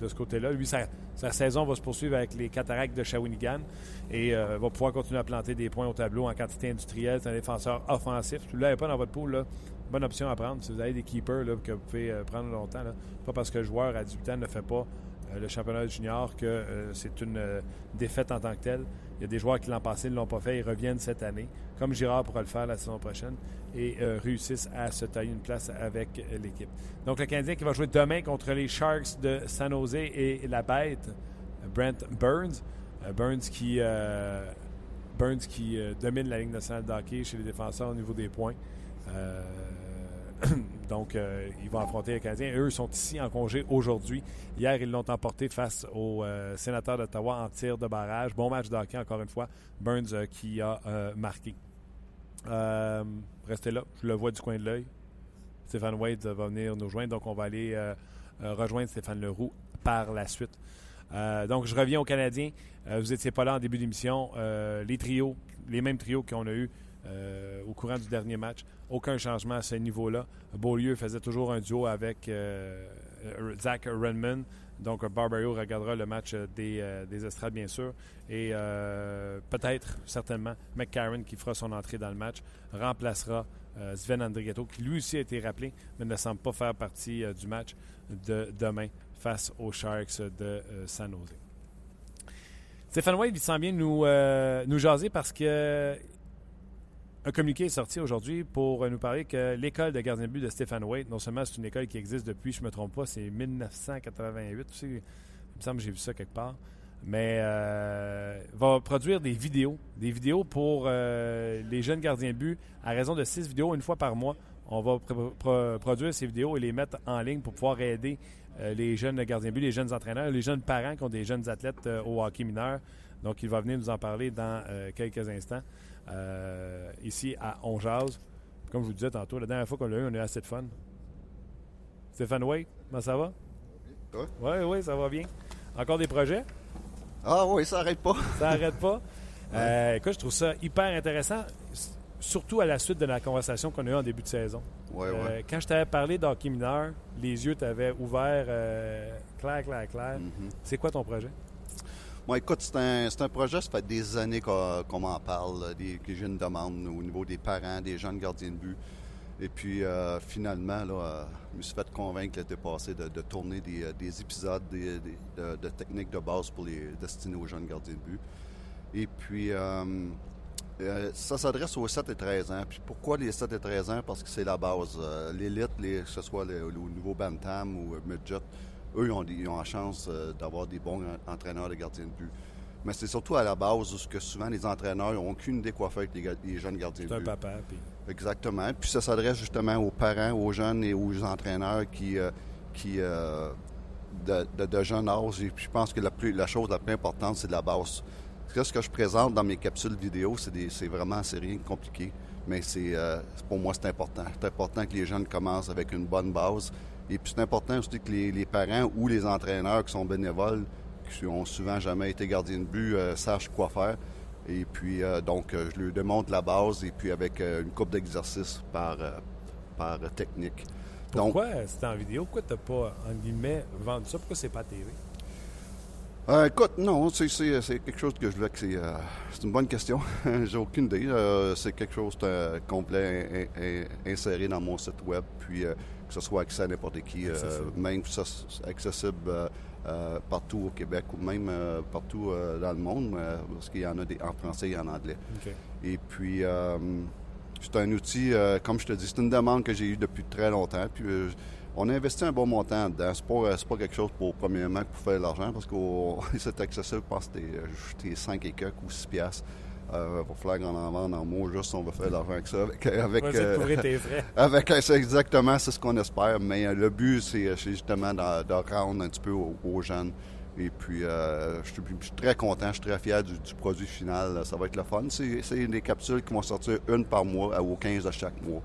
de ce côté-là. Lui, sa, sa, saison va se poursuivre avec les cataractes de Shawinigan et va pouvoir continuer à planter des points au tableau en quantité industrielle. C'est un défenseur offensif. Tu ne l'avez pas dans votre pool, là, bonne option à prendre. Si vous avez des keepers que vous pouvez prendre longtemps, là, pas parce que le joueur à 18 ans ne fait pas le championnat junior que c'est une défaite en tant que telle. Il y a des joueurs qui l'ont passé, ne l'ont pas fait, ils reviennent cette année, comme Girard pourra le faire la saison prochaine, et euh, réussissent à se tailler une place avec l'équipe. Donc le Canadien qui va jouer demain contre les Sharks de San Jose et la bête, Brent Burns. Euh, Burns qui, euh, Burns qui domine la Ligue nationale de hockey chez les défenseurs au niveau des points. [COUGHS] Donc, euh, ils vont affronter les Canadiens. Eux sont ici en congé aujourd'hui. Hier, ils l'ont emporté face aux euh, sénateurs d'Ottawa en tir de barrage. Bon match de hockey, encore une fois. Burns euh, qui a marqué. restez là. Je le vois du coin de l'œil. Stéphane Wade va venir nous joindre. Donc, on va aller rejoindre Stéphane Leroux par la suite. donc, je reviens aux Canadiens. vous n'étiez pas là en début d'émission. les trios, les mêmes trios qu'on a eu euh, au courant du dernier match. Aucun changement à ce niveau-là. Beaulieu faisait toujours un duo avec euh, Zach Renman. Donc, Barbario regardera le match des, euh, des Estrades, bien sûr. Et peut-être, certainement, McCarron, qui fera son entrée dans le match, remplacera Sven Andrigetto, qui lui aussi a été rappelé, mais ne semble pas faire partie du match de demain face aux Sharks de San Jose. Stéphane Wade, il semble bien nous, nous jaser parce que un communiqué est sorti aujourd'hui pour nous parler que l'école de gardien de but de Stéphane Waite, non seulement c'est une école qui existe depuis, je ne me trompe pas, c'est 1988. il me semble que j'ai vu ça quelque part. Mais euh, va produire des vidéos, des vidéos pour euh, les jeunes gardiens de but à raison de six vidéos une fois par mois. On va produire ces vidéos et les mettre en ligne pour pouvoir aider euh, les jeunes gardiens de but, les jeunes entraîneurs, les jeunes parents qui ont des jeunes athlètes au hockey mineur. Donc, il va venir nous en parler dans quelques instants. Euh, ici à Onjaz. Comme je vous disais tantôt, la dernière fois qu'on l'a eu, on a eu assez de fun. Stéphane Way, comment ça va? Oui, oui, ça va bien. Encore des projets? Ah oui, ça n'arrête pas. ça n'arrête pas? [LAUGHS] Euh, écoute, je trouve ça hyper intéressant, surtout à la suite de la conversation qu'on a eue en début de saison. Oui, euh. Quand je t'avais parlé d'hockey mineur, les yeux t'avaient ouvert clair, clair, clair. Mm-hmm. C'est quoi ton projet? Moi, écoute, c'est un, projet, ça fait des années qu'on m'en parle, des, que j'ai une demande au niveau des parents, des jeunes gardiens de but. Et puis, euh, finalement, là, euh, je me suis fait convaincre l'été passé de, tourner des, euh, épisodes de, techniques de base pour les destinés aux jeunes gardiens de but. Et puis, ça s'adresse aux 7 et 13 ans. Puis pourquoi les 7 et 13 ans? Parce que c'est la base. L'élite, que ce soit le, le, niveau Bantam ou Midget, eux, ils ont, ont la chance euh, d'avoir des bons entraîneurs de gardiens de but. Mais c'est surtout à la base où que souvent les entraîneurs n'ont aucune idée quoi faire avec les, jeunes gardiens de but. C'est un papa. Puis... Exactement. Puis ça s'adresse justement aux parents, aux jeunes et aux entraîneurs qui, euh, qui euh, de, jeunes âge. Et puis je pense que la, plus, la chose la plus importante, c'est de la base. Ce que je présente dans mes capsules vidéo, c'est vraiment, c'est rien de compliqué. Mais c'est pour moi, c'est important. C'est important que les jeunes commencent avec une bonne base et puis c'est important aussi que les, parents ou les entraîneurs qui sont bénévoles, qui ont souvent jamais été gardiens de but, euh, sachent quoi faire. Et puis euh, donc euh, je leur démontre la base et puis avec une coupe d'exercices par, par technique. Pourquoi c'est en vidéo? Pourquoi tu n'as pas, en guillemets, vendu ça? Pourquoi c'est pas à TV? écoute, non, c'est quelque chose que je veux que c'est. c'est une bonne question. [LAUGHS] J'ai aucune idée. c'est quelque chose de complet inséré dans mon site web. Puis que ce soit accès à n'importe qui, euh, même accessible euh, euh, partout au Québec ou même partout dans le monde, parce qu'il y en a des, en français et en anglais. Et puis, c'est un outil, comme je te dis, c'est une demande que j'ai eue depuis très longtemps. Puis, on a investi un bon montant dedans. C'est pas, pas quelque chose pour, premièrement, pour faire de l'argent, parce que [LAUGHS] c'est accessible, je pense que c'était 5 et quelques ou 6 piastres. Euh, va falloir qu'on en vende en mots juste on va faire de l'argent avec ça. Avec, [LAUGHS] avec, euh, tes frais. avec exactement, c'est ce qu'on espère. Mais euh, le but, c'est justement de, rendre un petit peu aux, jeunes. Et puis, je, suis, très content, je suis très fier du, produit final. Ça va être le fun. C'est des capsules qui vont sortir une par mois au 15 de chaque mois.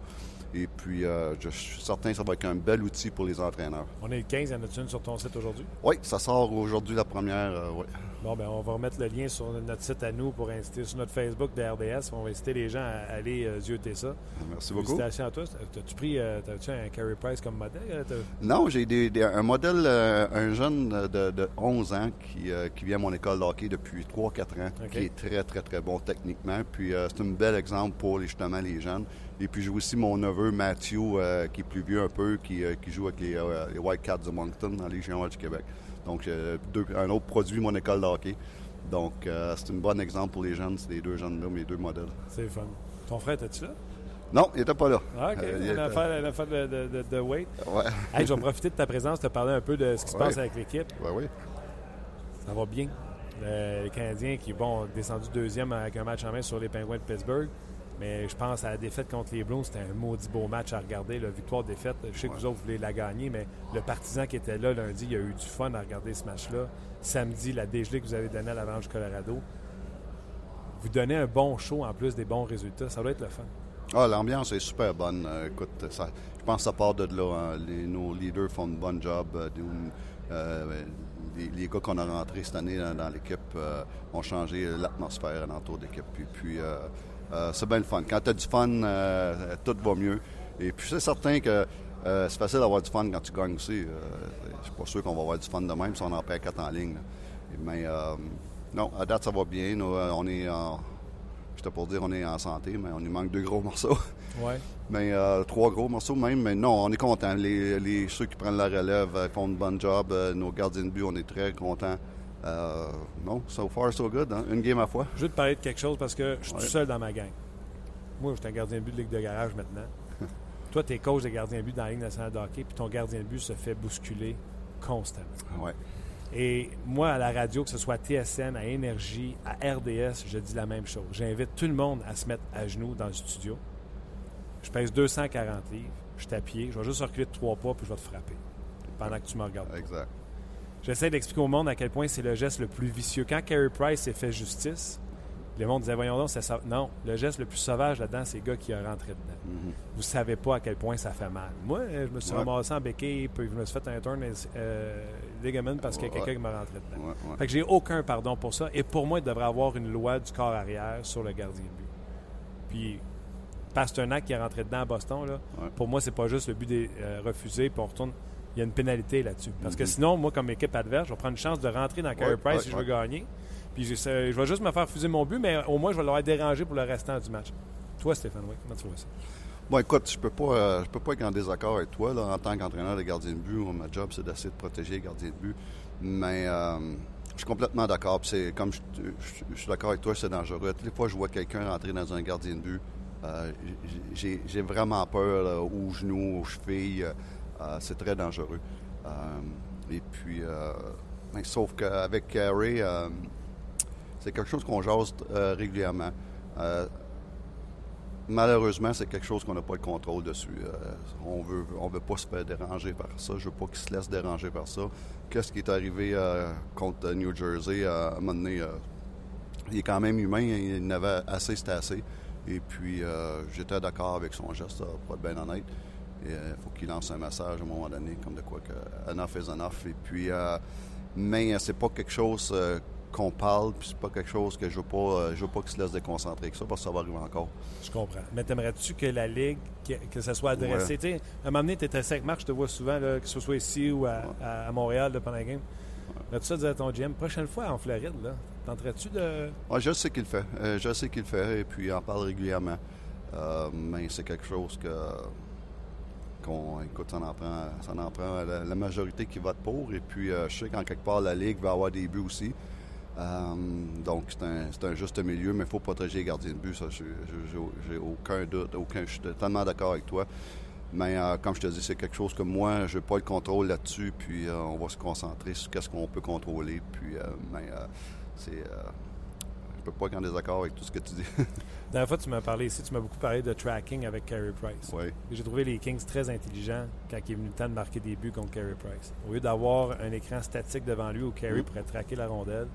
Et puis, je suis certain que ça va être un bel outil pour les entraîneurs. On est le 15, y en a une sur ton site aujourd'hui? Oui, ça sort aujourd'hui la première, oui. Bon, ben, on va remettre le lien sur notre site à nous pour inciter sur notre Facebook de RDS. On va inciter les gens à aller euh, zioter ça. Merci beaucoup. Félicitations à tous. T'as-tu pris euh, t'as-tu un Carey Price comme modèle? euh, Non, j'ai des, des- un modèle, euh, un jeune de, de 11 ans qui, euh, qui vient à mon école de hockey depuis 3-4 ans, qui est très, très, très bon techniquement. Puis euh, c'est un bel exemple pour justement les jeunes. Et puis j'ai aussi mon neveu Matthew, euh, qui est plus vieux un peu, qui, euh, qui joue avec les, euh, les White Cats de Moncton dans les Géants du Québec. Donc euh, deux- un autre produit, mon école de hockey. Donc c'est un bon exemple pour les jeunes, c'est les deux jeunes-là, mes deux modèles. C'est fun. Ton frère, t'es-tu là? Non, il n'était pas là. Ah, OK. Euh, il une, était- affaire, une affaire de, de, de, de weight. Ouais. Hey, je vais profiter de ta présence, te parler un peu de ce qui se Ouais. passe avec l'équipe. Ouais, oui. Ça va bien. Le- les Canadiens qui bon, descendu deuxième avec un match en main sur les Penguins de Pittsburgh. Mais je pense à la défaite contre les Blues. C'était un maudit beau match à regarder. La victoire-défaite. Je sais que vous autres voulez la gagner, mais le partisan qui était là lundi, il a eu du fun à regarder ce match-là. Samedi, la dégelée que vous avez donnée à l'Avalanche Colorado. Vous donnez un bon show en plus des bons résultats. Ça doit être le fun. Ah, l'ambiance est super bonne. Euh, écoute, ça, je pense que ça part de là. hein. Les- nos leaders font un bon job. Euh, euh, les, les gars qu'on a rentrés cette année dans, dans l'équipe euh, ont changé l'atmosphère alentour d'équipe. Puis, puis euh, c'est bien le fun. Quand tu as du fun, euh, tout va mieux. Et puis c'est certain que euh, c'est facile d'avoir du fun quand tu gagnes aussi. Je suis pas sûr qu'on va avoir du fun de même si on en perd quatre en ligne. là. Mais non, à date, ça va bien. Nous, on est en... J'étais pour dire on est en santé, mais on nous manque deux gros [LAUGHS] morceaux. Ouais. Mais euh, trois gros morceaux même. Mais non, on est content. Les, les- ceux qui prennent la relève font un bon job. Nos gardiens de but, on est très contents. Euh, non, so far, so good. hein. Une game à fois. Je veux te parler de quelque chose parce que je suis Ouais. tout seul dans ma gang. Moi, je suis un gardien de but de Ligue de garage maintenant. [LAUGHS] Toi, tu es coach de gardien de but dans la Ligue nationale de hockey, puis ton gardien de but se fait bousculer constamment. Ouais. Et moi, à la radio, que ce soit à TSN, à Énergie, à RDS, je dis la même chose. J'invite tout le monde à se mettre à genoux dans le studio. Je pèse 240 livres, je suis à pied, je vais juste reculer de trois pas, puis je vais te frapper pendant que tu me regardes. Exact. J'essaie d'expliquer au monde à quel point c'est le geste le plus vicieux. Quand Carey Price s'est fait justice, le monde disait Voyons donc, c'est ça. Non, le geste le plus sauvage là-dedans, c'est le gars qui a rentré dedans. Mhm. Vous savez pas à quel point ça fait mal. Moi, euh, je me suis Ouais. ramassé en béquille, puis je me suis fait un turn euh, ligament parce qu'il y a Ouais. quelqu'un qui m'a rentré dedans. Ouais. Fait que j'ai aucun pardon pour ça. Et pour moi, il devrait avoir une loi du corps arrière sur le gardien de but. Puis, Pasternak qui est rentré dedans à Boston, là, pour moi, c'est pas juste le but des, euh, refusé, puis on retourne. Il y a une pénalité là-dessus. Parce que Mhm. sinon, moi, comme équipe adverse, je vais prendre une chance de rentrer dans Carey Ouais, Price ouais, si je veux gagner. Puis je vais juste me faire refuser mon but, mais au moins, je vais l'avoir dérangé pour le restant du match. Toi, Stéphane, oui, comment tu vois ça? Bon, écoute, je peux pas, euh, je peux pas être en désaccord avec toi. Là, en tant qu'entraîneur de gardien de but, ma job, c'est d'essayer de protéger les gardiens de but. Mais euh, je suis complètement d'accord. C'est comme je, je- je suis d'accord avec toi, c'est dangereux. Toutes les fois que je vois quelqu'un rentrer dans un gardien de but, euh, j'ai j'ai vraiment peur là, aux genoux, aux chevilles. Euh, c'est très dangereux. Euh, et puis, euh, mais sauf qu'avec euh, c'est quelque chose qu'on jase régulièrement. Malheureusement, c'est quelque chose qu'on n'a pas le contrôle dessus. On veut, on veut pas se faire déranger par ça. Je veux pas qu'il se laisse déranger par ça. Qu'est-ce qui est arrivé contre New Jersey à un moment donné, il est quand même humain. Il n'avait assez, c'était assez. Et puis, j'étais d'accord avec son geste, pour être bien honnête. Il faut qu'il lance un message à un moment donné, comme de quoi que enough is enough. Et puis, euh, mais euh, c'est pas quelque chose euh, qu'on parle, puis c'est pas quelque chose que je veux pas, euh, je veux pas qu'il se laisse déconcentrer avec ça, parce que ça va arriver encore. Je comprends. Mais t'aimerais-tu que la Ligue, que, que ça soit adressé? Tu sais, À un moment donné, tu étais 5 matchs, je te vois souvent, là, que ce soit ici ou à, à- à Montréal là, pendant la game. As-tu ça dire à ton GM? Prochaine fois en Floride, là, tenterais-tu de. Ouais, je sais qu'il le fait. Euh, je sais qu'il le fait et puis il en parle régulièrement. Euh, mais c'est quelque chose que écoute, ça en prend, en prend la, majorité qui vote pour. Et puis euh, je sais qu'en quelque part la Ligue va avoir des buts aussi. Euh, donc c'est un, juste milieu, mais il faut protéger les gardiens de but. Ça, j'ai- aucun doute, aucun. Je suis totalement d'accord avec toi. Mais euh, comme je te dis, c'est quelque chose que moi, je n'ai pas le contrôle là-dessus. Puis euh, on va se concentrer sur qu'est-ce qu'on peut contrôler. Puis, euh, mais euh, c'est, euh, peux pas être en désaccord avec tout ce que tu dis. [LAUGHS] La dernière fois, tu m'as parlé ici, tu m'as beaucoup parlé de tracking avec Carey Price. oui. J'ai trouvé les Kings très intelligents quand il est venu le temps de marquer des buts contre Carey Price. Au lieu d'avoir un écran statique devant lui où Carey Mm. pourrait traquer la rondelle,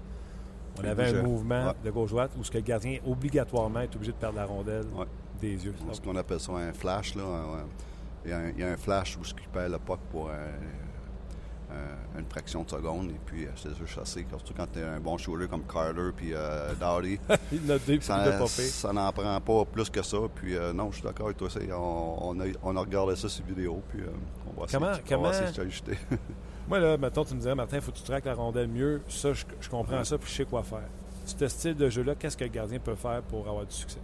on avait un mouvement Ouais. de gauche-droite où ce que le gardien obligatoirement est obligé de perdre la rondelle Ouais. des yeux. C'est ce qu'on appelle ça un flash. Là, il, y a un, il y a un flash où ce qui perd le puck pour un- une fraction de seconde. Et puis, euh, c'est juste chasser. Surtout quand tu es un bon shooter comme Carter puis euh, Dowdy. [LAUGHS] Il ça, ça n'en prend pas plus que ça. Puis, euh, non, je suis d'accord avec toi. c'est- On, on a, on a regardé ça sur vidéo. Puis, euh, on va essayer, Comment- on va comment- essayer de s'ajuster. [LAUGHS] Moi, là, mettons, tu me dirais, Martin, il faut que tu traques la rondelle mieux. Ça, je, je comprends ça, puis je sais quoi faire. Ce style de jeu-là, qu'est-ce que le gardien peut faire pour avoir du succès?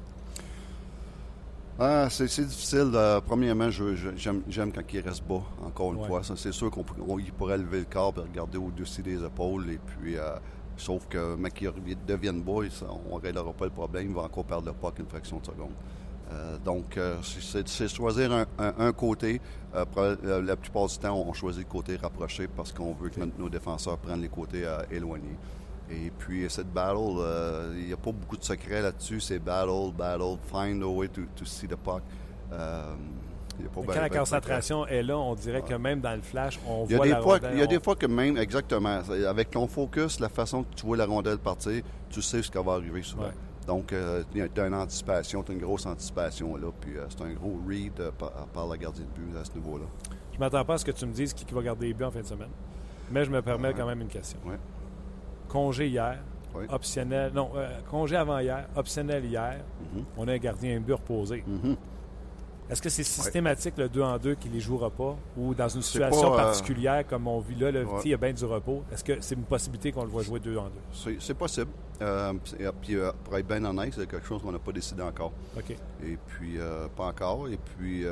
Ah, c'est difficile. euh, premièrement, j'aime j'aime quand il reste bas, encore une Ouais. fois. Ça, C'est sûr qu'il pourrait lever le corps et regarder au-dessus des épaules. Et puis, euh, sauf que, mais qu'il devienne bas, on ne réglera pas le problème. Il va encore perdre le puck une fraction de seconde. Euh, donc, c'est- choisir un, un- un côté. La plupart du temps, on choisit le côté rapproché parce qu'on veut que nos défenseurs prennent les côtés éloignés. Et puis, cette battle, euh, il n'y a pas beaucoup de secrets là-dessus. C'est battle, battle, find a way to, to see the puck. Euh, il y a pas ben- quand la ben concentration est là, on dirait que même dans le flash, on il y a voit des la fois, rondelle. il y a des fois que même, exactement, avec ton focus, la façon que tu vois la rondelle partir, tu sais ce qui va arriver souvent. Ouais. Donc, euh, tu as une anticipation, tu as une grosse anticipation là, puis euh, c'est un gros read euh, par, par la gardien de but à ce niveau-là. Je m'attends pas à ce que tu me dises qui, qui va garder les buts en fin de semaine. Mais je me permets quand même une question. Ouais. Congé hier, Oui. optionnel. Non, euh, congé avant hier, optionnel hier. Mhm. On a un gardien un but reposé. Mhm. Est-ce que c'est systématique le 2 en 2 qui les jouera pas? Ou dans une situation pas, euh, particulière comme on vit là, le Ouais. il y a bien du repos? Est-ce que c'est une possibilité qu'on le voit jouer 2 en 2? C'est possible. Euh, puis, euh, pour être bien honnête, c'est quelque chose qu'on n'a pas décidé encore. OK. Et puis, euh, pas encore. Et puis,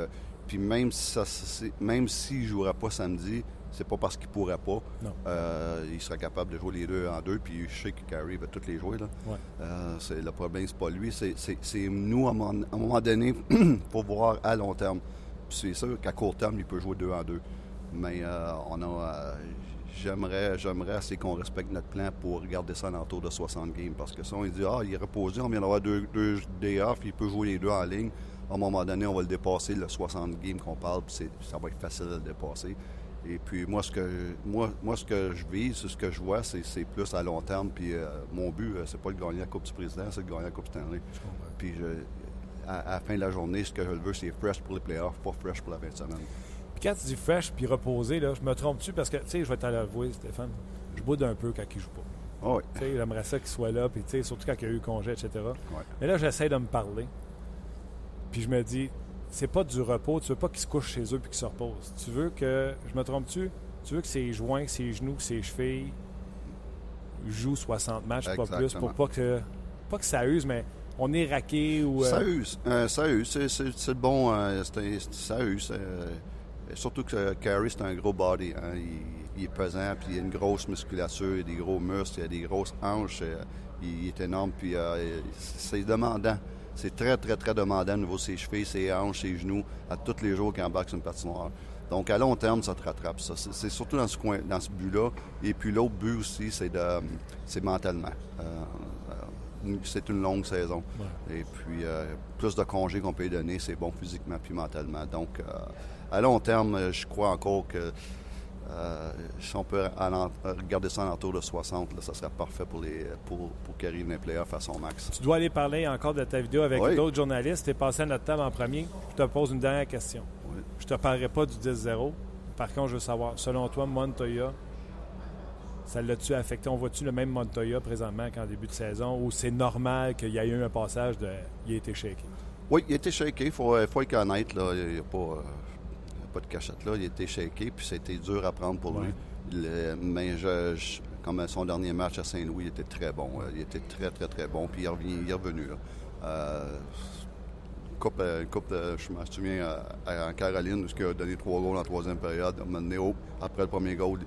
puis même si ça, c'est- même s'il ne jouera pas samedi, c'est pas parce qu'il pourrait pas. Euh, il sera capable de jouer les deux en deux. Puis je sais que Carey va tous les jouer. Là. Ouais. Euh, c'est, le problème, c'est pas lui. C'est, nous, à un moment, à donné, [CLEARS THROAT] pour voir à long terme. C'est sûr qu'à court terme, il peut jouer deux en deux. Mais euh, on a. J'aimerais, j'aimerais assez qu'on respecte notre plan pour regarder ça en autour de 60 games. Parce que ça, on dit, ah, il est reposé, on vient d'avoir deux, deux day off, il peut jouer les deux en ligne. À un moment donné, on va le dépasser, le 60 games qu'on parle, puis ça va être facile de le dépasser. Et puis moi, ce que moi, moi, ce que je vise, ce que je vois, c'est, plus à long terme. Puis euh, mon but, euh, c'est pas de gagner la Coupe du Président, c'est de gagner la Coupe Stanley. Puis je- à, à la fin de la journée, ce que je veux, c'est fresh pour les playoffs, pas fresh pour la fin de semaine. Puis quand tu dis fresh puis reposé, là, je me trompe-tu? Parce que, tu sais, je vais t'en l'avouer, Stéphane, je boude un peu quand il joue pas. Ah oui. Tu sais, j'aimerais ça qu'il soit là, puis tu sais, surtout quand il y a eu congé, etc. Mais là, j'essaie de me parler. Puis je me dis, c'est pas du repos. Tu veux pas qu'il se couche chez eux puis qu'il se repose. Tu veux que, je me trompe-tu? Tu veux que ses joints, ses genoux, ses chevilles jouent 60 matchs, pas plus, pour pas que, pas que ça use, mais on est raqué ou. euh, Ça use. Euh, ça use. C'est, c'est- c'est le bon. euh, ça use. euh, surtout que Carey, c'est un gros body. hein. Il, il est pesant, puis il a une grosse musculature, il a des gros muscles, il a des grosses hanches. il, il est énorme, puis c'est demandant. C'est très, très, très demandant au niveau de ses chevilles, ses hanches, ses genoux, à tous les jours qu'il embarque sur une patinoire. Donc, à long terme, ça te rattrape. Ça. C'est, surtout dans ce coin, dans ce but-là. Et puis, l'autre but aussi, c'est, de, c'est mentalement. Euh, euh, c'est une longue saison. Et puis, euh, plus de congés qu'on peut lui donner, c'est bon physiquement puis mentalement. Donc, euh, à long terme, je crois encore que euh, si on peut regarder ça en entour de 60, là, ça serait parfait pour, les, pour, pour qu'il arrive les playoffs à son max. Tu dois aller parler encore de ta vidéo avec Oui. d'autres journalistes. Tu es passé à notre table en premier. Je te pose une dernière question. Oui. Je te parlerai pas du 10-0. Par contre, je veux savoir, selon toi, Montoya, ça l'a-tu affecté? On voit-tu le même Montoya présentement qu'en début de saison ou c'est normal qu'il y ait eu un passage de. Il a été shaké? Oui, il était shaké, il faut, faut être honnête. Là. Il n'y a, pas, euh, y a pas de cachette là. Il était shaké, puis c'était dur à prendre pour lui. Le- mais je, je- comme son dernier match à Saint-Louis, il était très bon. Euh, Il était très, très, très bon. Puis il est revenu. il est revenu, là. Euh, coupe, euh, une coupe de- je me souviens, euh, en Caroline, où il a donné trois goals en troisième période. Donné, oh, après le premier goal,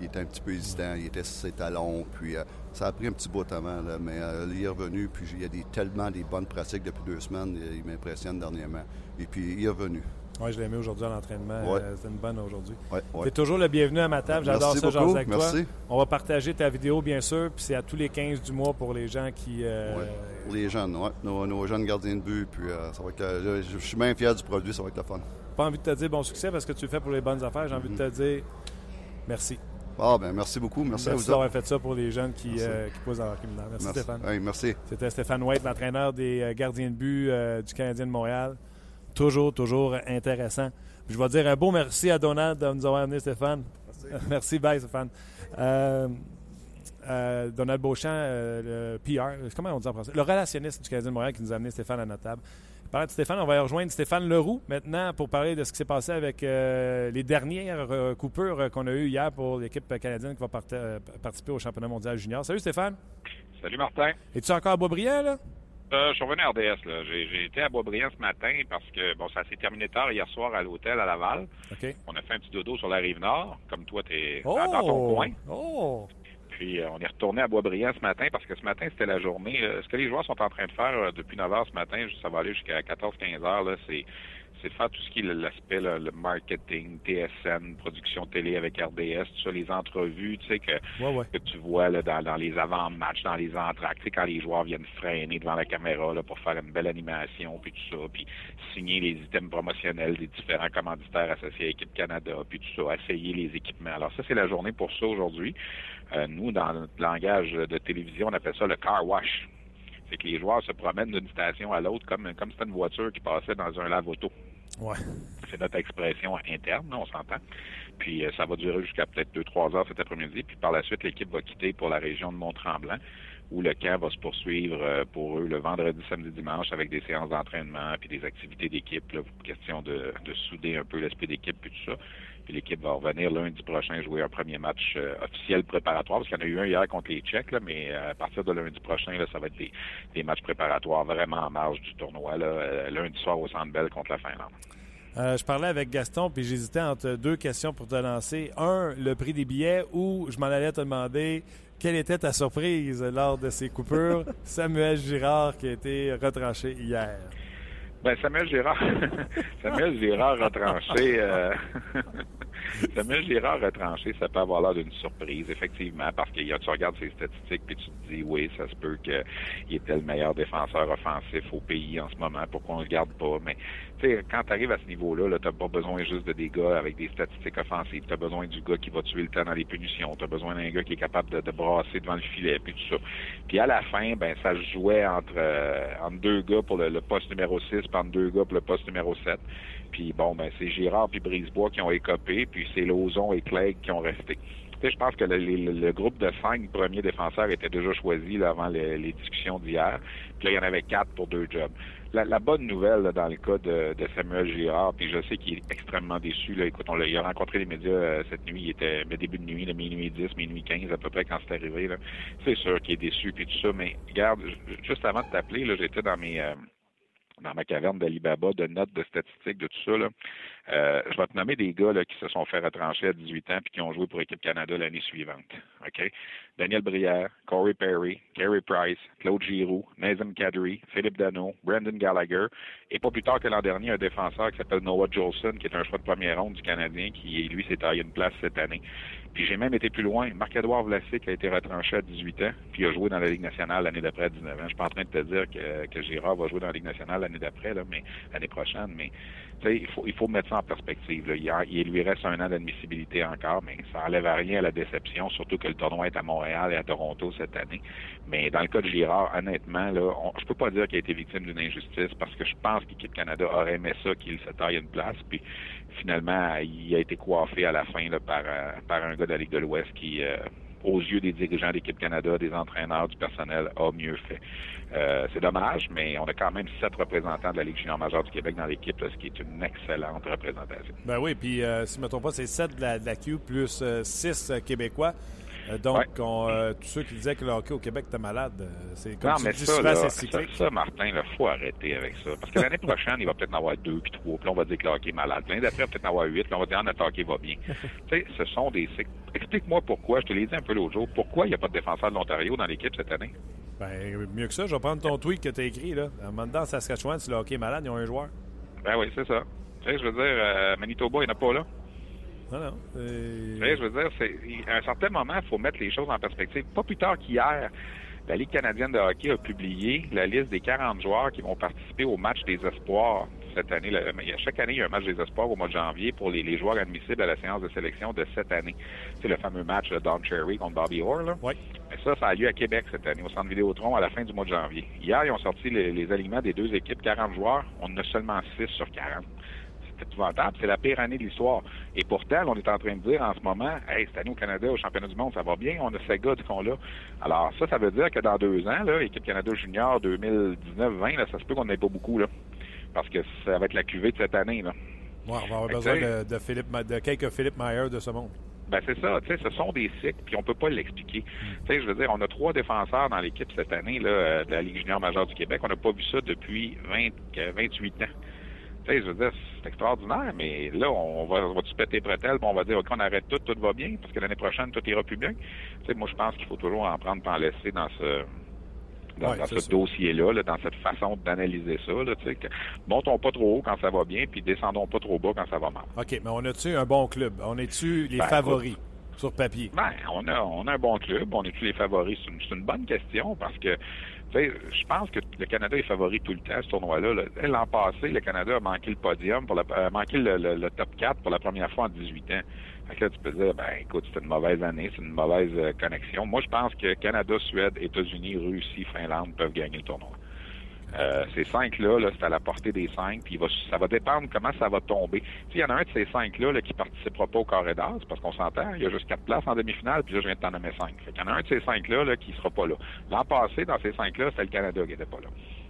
il était un petit peu hésitant, il était sur ses talons, puis euh, ça a pris un petit bout avant, là, mais euh, il est revenu, puis il y a des, tellement des bonnes pratiques depuis deux semaines, il, il m'impressionne dernièrement. Et puis il est revenu. Oui, je l'ai mis aujourd'hui à l'entraînement. Ouais. Euh, C'était une bonne aujourd'hui. Ouais, Tu es toujours le bienvenu à ma table. J'adore ça, beaucoup. avec Merci. toi. On va partager ta vidéo, bien sûr, puis c'est à tous les 15 du mois pour les gens qui. euh. Pour les jeunes, ouais. nos, nos jeunes gardiens de but, puis euh, ça va être, je, je suis bien fier du produit, ça va être le fun. Pas envie de te dire bon succès parce que tu le fais pour les bonnes affaires. J'ai envie de te dire merci. Ah, ben merci beaucoup, merci, à Merci vous. d'avoir fait ça pour les jeunes qui, euh, posent dans leur criminel. Merci, Merci. Stéphane. Hey, merci. C'était Stéphane White, l'entraîneur des gardiens de but du Canadien de Montréal. Toujours, toujours intéressant. Je vais dire un beau merci à Donald de nous avoir amené, Stéphane. Merci, [LAUGHS] bye, Stéphane. Euh, euh, Donald Beauchamp, euh, le PR, comment on dit en français? Le relationniste du Canadien de Montréal qui nous a amené Stéphane à notre table. Parlant de Stéphane, on va rejoindre Stéphane Leroux maintenant pour parler de ce qui s'est passé avec euh, les dernières coupures qu'on a eues hier pour l'équipe canadienne qui va part- participer au championnat mondial junior. Salut Stéphane. Salut Martin. Es-tu encore à Boisbriand, là? Euh, je suis revenu à RDS. là. J'ai j'ai été à Boisbriand ce matin parce que bon, ça s'est terminé tard hier soir à l'hôtel à Laval. On a fait un petit dodo sur la rive nord, comme toi, tu es Oh! dans ton coin. Oh! Puis euh, on est retourné à Boisbriand ce matin parce que ce matin, c'était la journée. euh, ce que les joueurs sont en train de faire depuis 9 heures ce matin, ça va aller jusqu'à 14-15 heures, là, c'est c'est de faire tout ce qui est l'aspect, le marketing, TSN, production télé avec RDS, tout ça, les entrevues, tu sais, que, Ouais, ouais. que tu vois là, dans, dans les avant-matchs, dans les entractes, tu sais, quand les joueurs viennent freiner devant la caméra là, pour faire une belle animation, puis tout ça, puis signer les items promotionnels des différents commanditaires associés à Équipe Canada, puis tout ça, essayer les équipements. Alors ça, c'est la journée pour ça aujourd'hui. Euh, nous, dans notre langage de télévision, on appelle ça le car wash. C'est que les joueurs se promènent d'une station à l'autre comme comme c'était une voiture qui passait dans un lave-auto. Ouais. C'est notre expression interne, on s'entend. Puis euh, ça va durer jusqu'à peut-être deux, trois heures cet après-midi. Puis par la suite, l'équipe va quitter pour la région de Mont-Tremblant, où le camp va se poursuivre euh, pour eux le vendredi, samedi, dimanche avec des séances d'entraînement puis des activités d'équipe. question de, de souder un peu l'esprit d'équipe puis tout ça. Puis l'équipe va revenir lundi prochain jouer un premier match euh, officiel préparatoire, parce qu'il y en a eu un hier contre les Tchèques, là, mais euh, à partir de lundi prochain, là, ça va être des, des matchs préparatoires vraiment en marge du tournoi. Là, euh, lundi soir au Centre Bell contre la Finlande. Euh, je parlais avec Gaston, puis j'hésitais entre deux questions pour te lancer. Un, le prix des billets, ou je m'en allais te demander quelle était ta surprise lors de ces coupures? [LAUGHS] Samuel Girard qui a été retranché hier. Ben, Samuel Girard, [LAUGHS] Samuel Girard retranché, euh, [LAUGHS] [LAUGHS] Samuel Girard retranché, ça peut avoir l'air d'une surprise, effectivement, parce que tu regardes ses statistiques puis tu te dis, oui, ça se peut qu'il était le meilleur défenseur offensif au pays en ce moment, pourquoi on le garde pas, mais tu sais, quand tu arrives à ce niveau-là, -là, tu n'as pas besoin juste de des gars avec des statistiques offensives. Tu as besoin du gars qui va tuer le temps dans les punitions. Tu as besoin d'un gars qui est capable de, brasser devant le filet, puis tout ça. Puis à la fin, ben ça jouait entre, euh, entre deux gars pour le, le poste numéro 6, puis entre deux gars pour le poste numéro 7. Puis bon, ben c'est Girard puis Brisebois qui ont écopé, puis c'est Lozon et Clegg qui ont resté. Je pense que le, le, le, groupe de cinq premiers défenseurs était déjà choisi là, avant les, les discussions d'hier. Puis là, il y en avait quatre pour deux jobs. La, la bonne nouvelle là, dans le cas de, de, Samuel Girard, puis je sais qu'il est extrêmement déçu. Là. Écoute, on il a rencontré les médias euh, cette nuit. Il était mais début de nuit, de minuit 10, minuit 15 à peu près quand c'est arrivé. Là. C'est sûr qu'il est déçu puis tout ça. Mais regarde, juste avant de t'appeler, là, j'étais dans mes euh, dans ma caverne d'Alibaba de notes, de statistiques, de tout ça. Là. Euh, je vais te nommer des gars là, qui se sont fait retrancher à 18 ans puis qui ont joué pour Équipe Canada l'année suivante. OK? Daniel Brière, Corey Perry, Carey Price, Claude Giroux, Nathan Kadri, Philippe Dano, Brandon Gallagher, et pas plus tard que l'an dernier, un défenseur qui s'appelle Noah Jolson, qui est un choix de première ronde du Canadien, qui, lui, s'est taillé une place cette année. Puis j'ai même été plus loin. Marc-Edouard Vlasic a été retranché à 18 ans, puis a joué dans la Ligue nationale l'année d'après à 19 ans. Je suis pas en train de te dire que, que Girard va jouer dans la Ligue nationale l'année d'après, là, mais l'année prochaine, mais il faut, il faut mettre ça en perspective. Il, lui reste un an d'admissibilité encore, mais ça enlève à rien à la déception, surtout que le tournoi est à Montréal et à Toronto cette année. Mais dans le cas de Girard, honnêtement, là, on, je peux pas dire qu'il a été victime d'une injustice parce que je pense qu'Équipe Canada aurait aimé ça qu'il se taille une place. Puis finalement, il a été coiffé à la fin euh, par un gars de la Ligue de l'Ouest qui, euh, aux yeux des dirigeants d'équipe Canada, des entraîneurs, du personnel, a mieux fait. Euh, c'est dommage, mais on a quand même sept représentants de la Ligue junior majeure du Québec dans l'équipe, ce qui est une excellente représentation. Ben oui, puis si je ne me trompe pas, c'est sept de la, de Q plus six Québécois. Euh, donc, ouais. on, euh, tous ceux qui disaient que le hockey au Québec était malade, euh, c'est comme non, tu mais dis ça, souvent, là, ça, ça, Martin, il faut arrêter avec ça. Parce que l'année prochaine, il va peut-être en avoir deux puis trois. Puis là, on va dire que le hockey est malade. L'année d'après, il va peut-être en avoir huit. Puis on va dire, ah, notre hockey va bien. [LAUGHS] tu sais, ce sont des cycles. Explique-moi pourquoi, je te l'ai dit un peu l'autre jour, pourquoi il n'y a pas de défenseur de l'Ontario dans l'équipe cette année? Ben, mieux que ça, je vais prendre ton tweet que tu as écrit. Là. En demandant Saskatchewan si le hockey est malade, ils ont un joueur. Ben oui, c'est ça. Tu sais, je veux dire, euh, Manitoba, il n'y en a pas là. Non, non. Je veux dire, c'est, à un certain moment, il faut mettre les choses en perspective. Pas plus tard qu'hier, la Ligue canadienne de hockey a publié la liste des 40 joueurs qui vont participer au match des espoirs cette année. Chaque année, il y a un match des espoirs au mois de janvier pour les, les joueurs admissibles à la séance de sélection de cette année. C'est le fameux match de Don Cherry contre Bobby Orr. Là. Oui. Mais ça, ça a lieu à Québec cette année, au Centre Vidéotron, à la fin du mois de janvier. Hier, ils ont sorti les, les aliments des deux équipes, 40 joueurs. On en a seulement 6 sur 40 c'est épouvantable. C'est la pire année de l'histoire. Et pourtant, on est en train de dire en ce moment, hey, cette année au Canada, au championnat du monde, ça va bien. On a ces gars qu'on là. Alors ça, ça veut dire que dans deux ans, là, équipe Canada Junior 2019-20, là, ça se peut qu'on n'ait pas beaucoup, là. Parce que ça va être la cuvée de cette année, là. Ouais, on va avoir Fait besoin de, de Philippe, de quelques Philippe Meyer de ce monde. Ben c'est ça, tu sais, ce sont des cycles, puis on peut pas l'expliquer. Tu sais, je veux dire, on a trois défenseurs dans l'équipe cette année là, de la Ligue junior majeure du Québec. On n'a pas vu ça depuis 20, euh, 28 ans. Je veux dire, c'est extraordinaire, mais là, on va, on va se péter bretelles, puis on va dire, OK, on arrête tout, tout va bien, parce que l'année prochaine, tout ira plus bien. Tu sais, moi, je pense qu'il faut toujours en prendre, en laisser dans ce dans, Ouais, dans c'est ce dossier-là, là, dans cette façon d'analyser ça. Là, que montons pas trop haut quand ça va bien, puis descendons pas trop bas quand ça va mal. OK, mais on a-tu un bon club? On est-tu les Ben, favoris? Sur papier? Ben, on a, on a un bon club. On est tous les favoris? C'est une, bonne question parce que, je pense que le Canada est favori tout le temps, ce tournoi-là. là. L'an passé, le Canada a manqué le podium, pour la, a manqué le top 4 pour la première fois en 18 ans. Fait que là, tu peux dire, ben, écoute, c'est une mauvaise année, c'est une mauvaise euh, connexion. Moi, je pense que Canada, Suède, États-Unis, Russie, Finlande peuvent gagner le tournoi. Euh, ces cinq-là, là, c'est à la portée des cinq, puis il va, ça va dépendre comment ça va tomber. S'il y en a un de ces cinq-là là, qui participera pas au carré d'as, parce qu'on s'entend, il y a juste quatre places en demi-finale, puis là, je viens de t'en nommer cinq. Fait qu'il y en a un de ces cinq-là là, qui sera pas là. L'an passé, dans ces cinq-là, c'était le Canada qui était pas là.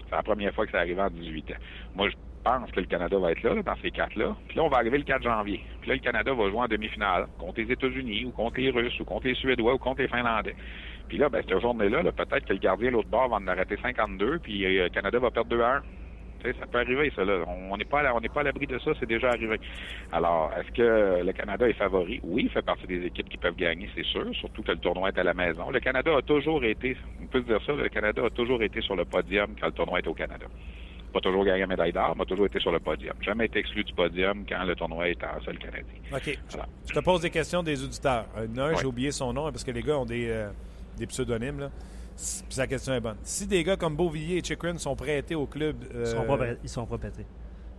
C'est la première fois que ça arrivait en 18 ans. Moi, je pense que le Canada va être là, là, dans ces quatre-là. Puis là, on va arriver le 4 janvier. Puis là, le Canada va jouer en demi-finale contre les États-Unis, ou contre les Russes, ou contre les Suédois, ou contre les Finlandais. Puis là, ben, cette journée-là, là, peut-être que le gardien l'autre bord va en arrêter 52, puis euh, le Canada va perdre 2 à 1. Tu sais, ça peut arriver, ça. Là. On n'est pas, à la- l'abri de ça, c'est déjà arrivé. Alors, est-ce que le Canada est favori? Oui, il fait partie des équipes qui peuvent gagner, c'est sûr, surtout que le tournoi est à la maison. Le Canada a toujours été, on peut se dire ça, le Canada a toujours été sur le podium quand le tournoi est au Canada. Pas toujours gagné la médaille d'or, mais a toujours été sur le podium. Jamais été exclu du podium quand le tournoi est en seul canadien. OK. Voilà. Je te pose des questions des auditeurs. Euh, Un, Ouais. j'ai oublié son nom parce que les gars ont des, euh, des pseudonymes. Là. Puis sa question est bonne. Si des gars comme Beauvillier et Chikrin sont prêtés au club. euh, Ils sont pas, prêts- ils sont pas pétés.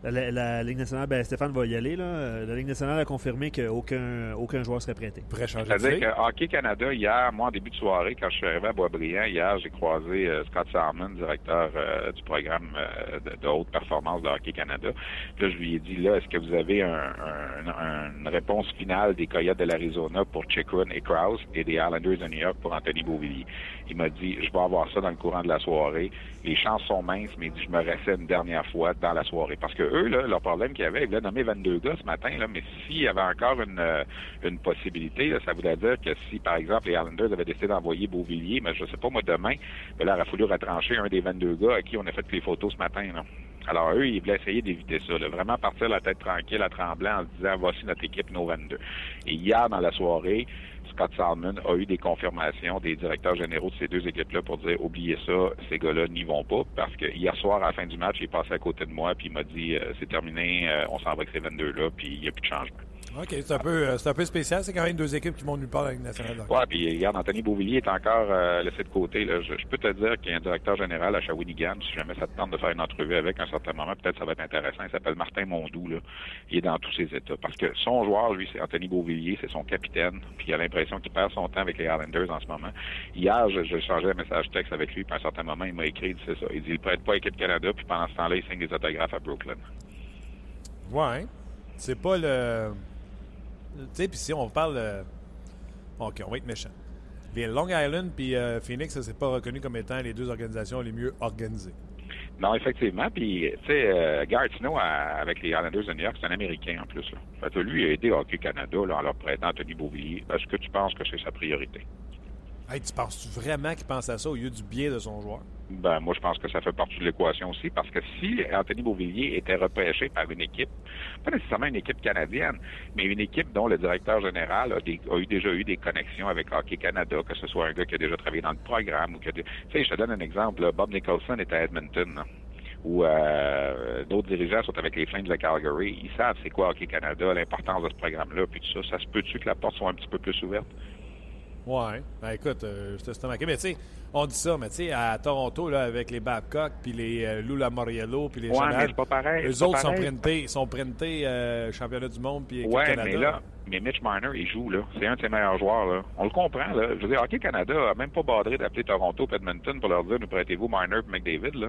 La, la- Ligue nationale, ben Stéphane va y aller. Là. Euh, La Ligue nationale a confirmé qu'aucun aucun joueur serait prêté. prêts changer de C'est-à-dire que Hockey Canada, hier, moi, en début de soirée, quand je suis arrivé à Boisbriand, hier, j'ai croisé euh, Scott Salmon, directeur euh, du programme euh, de, de haute performance de Hockey Canada. Puis là, je lui ai dit, là, est-ce que vous avez un, un- un- une réponse finale des Coyotes de l'Arizona pour Chikrin et Krause et des Islanders de New York pour Anthony Beauvillier? Il m'a dit, je vais avoir ça dans le courant de la soirée. Les chances sont minces, mais je me restais une dernière fois dans la soirée. Parce que eux, là, leur problème qu'il y avait, ils voulaient nommer 22 gars ce matin, là, mais s'il y avait encore une, euh, une possibilité, ça voudrait dire que si, par exemple, les Islanders avaient décidé d'envoyer Beauvillier, mais je sais pas, moi, demain, ben là, il aurait fallu retrancher un des 22 gars à qui on a fait les photos ce matin, là. Alors, eux, ils voulaient essayer d'éviter ça, vraiment partir la tête tranquille, à tremblant, en se disant, voici notre équipe, nos 22. Et hier, dans la soirée, Scott Salmon a eu des confirmations des directeurs généraux de ces deux équipes-là pour dire, oubliez ça, ces gars-là n'y vont pas, parce que hier soir, à la fin du match, il est passé à côté de moi, puis il m'a dit, euh, c'est terminé, euh, on s'en va avec ces 22-là, puis il n'y a plus de changement. OK, c'est un, peu, euh, c'est un peu spécial. C'est quand même deux équipes qui vont nulle part avec nationale. Ouais, puis regarde, Anthony Beauvillier est encore euh, laissé de côté. Là. Je, je peux te dire qu'il y a un directeur général à Shawinigan. Si jamais ça te tente de faire une entrevue avec à un certain moment, peut-être ça va être intéressant. Il s'appelle Martin Mondou. Là. Il est dans tous ses états. Parce que son joueur, lui, c'est Anthony Beauvillier, c'est son capitaine. Puis il a l'impression qu'il perd son temps avec les Islanders en ce moment. Hier, je, je changeais un message texte avec lui, puis à un certain moment, il m'a écrit, il ça. Il dit, il prête pas à l'équipe Canada, puis pendant ce temps-là, il signe des autographes à Brooklyn. Ouais. C'est pas le. Sais, puis si on parle. euh, OK, on va être méchant. Les Long Island puis euh, Phoenix, ça c'est pas reconnu comme étant les deux organisations les mieux organisées. Non, effectivement. Puis, tu sais, euh, Garrett Snow, avec les Islanders de New York, c'est un Américain en plus. Là. Lui, il a aidé Hockey Canada en leur prêtant Anthony Beauvillier. Est-ce que tu penses que c'est sa priorité? Hey, tu penses-tu vraiment qu'il pense à ça au lieu du biais de son joueur? Ben, moi, je pense que ça fait partie de l'équation aussi, parce que si Anthony Beauvillier était repêché par une équipe, pas nécessairement une équipe canadienne, mais une équipe dont le directeur général a, eu déjà eu des connexions avec Hockey Canada, que ce soit un gars qui a déjà travaillé dans le programme ou que... Tu sais, je te donne un exemple. Bob Nicholson est à Edmonton, où euh, d'autres dirigeants sont avec les Flames de Calgary. Ils savent c'est quoi Hockey Canada, l'importance de ce programme-là, puis tout ça. Ça se peut-tu que la porte soit un petit peu plus ouverte? Ouais. Ben écoute, euh, je te. Mais tu sais, on dit ça, mais tu sais, à Toronto, là, avec les Babcock, puis les euh, Lou Lamoriello, puis les Ouais, mais pas pareil. eux autres sont printés, sont printés euh, championnat du monde, puis Ouais, Canada. mais là, mais Mitch Marner, il joue, là. C'est un de ses meilleurs joueurs, là. On le comprend, là. Je veux dire, Hockey Canada a même pas badré d'appeler Toronto Edmonton pour leur dire, nous prêtez-vous Marner et McDavid, là.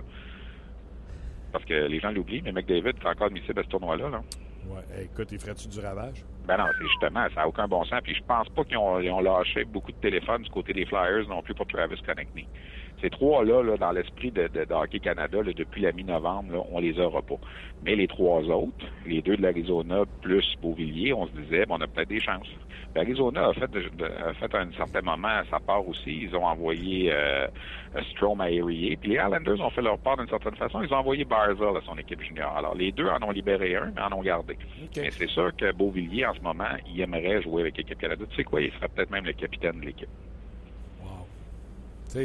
Parce que les gens l'oublient, mais McDavid est encore admissible à ce tournoi-là, là. Ouais. Écoute, il ferait-tu du ravage? Ben non, c'est justement, ça n'a aucun bon sens. Puis je pense pas qu'ils ont, ils ont lâché beaucoup de téléphones du côté des Flyers non plus pour Travis Connectney. Ces trois-là, là, dans l'esprit de, de, de Hockey Canada, là, depuis la mi-novembre, on les aura pas. Mais les trois autres, les deux de l'Arizona plus Beauvilliers, on se disait, bon, on a peut-être des chances. L'Arizona a fait, a fait à un certain moment sa part aussi. Ils ont envoyé euh, Strom à Erie. Puis les Islanders ont fait leur part d'une certaine façon. Ils ont envoyé Barzell à son équipe junior. Alors, les deux en ont libéré un, mais en ont gardé. Mais c'est sûr que Beauvilliers, en ce moment, il aimerait jouer avec l'équipe Canada. Tu sais quoi, il serait peut-être même le capitaine de l'équipe.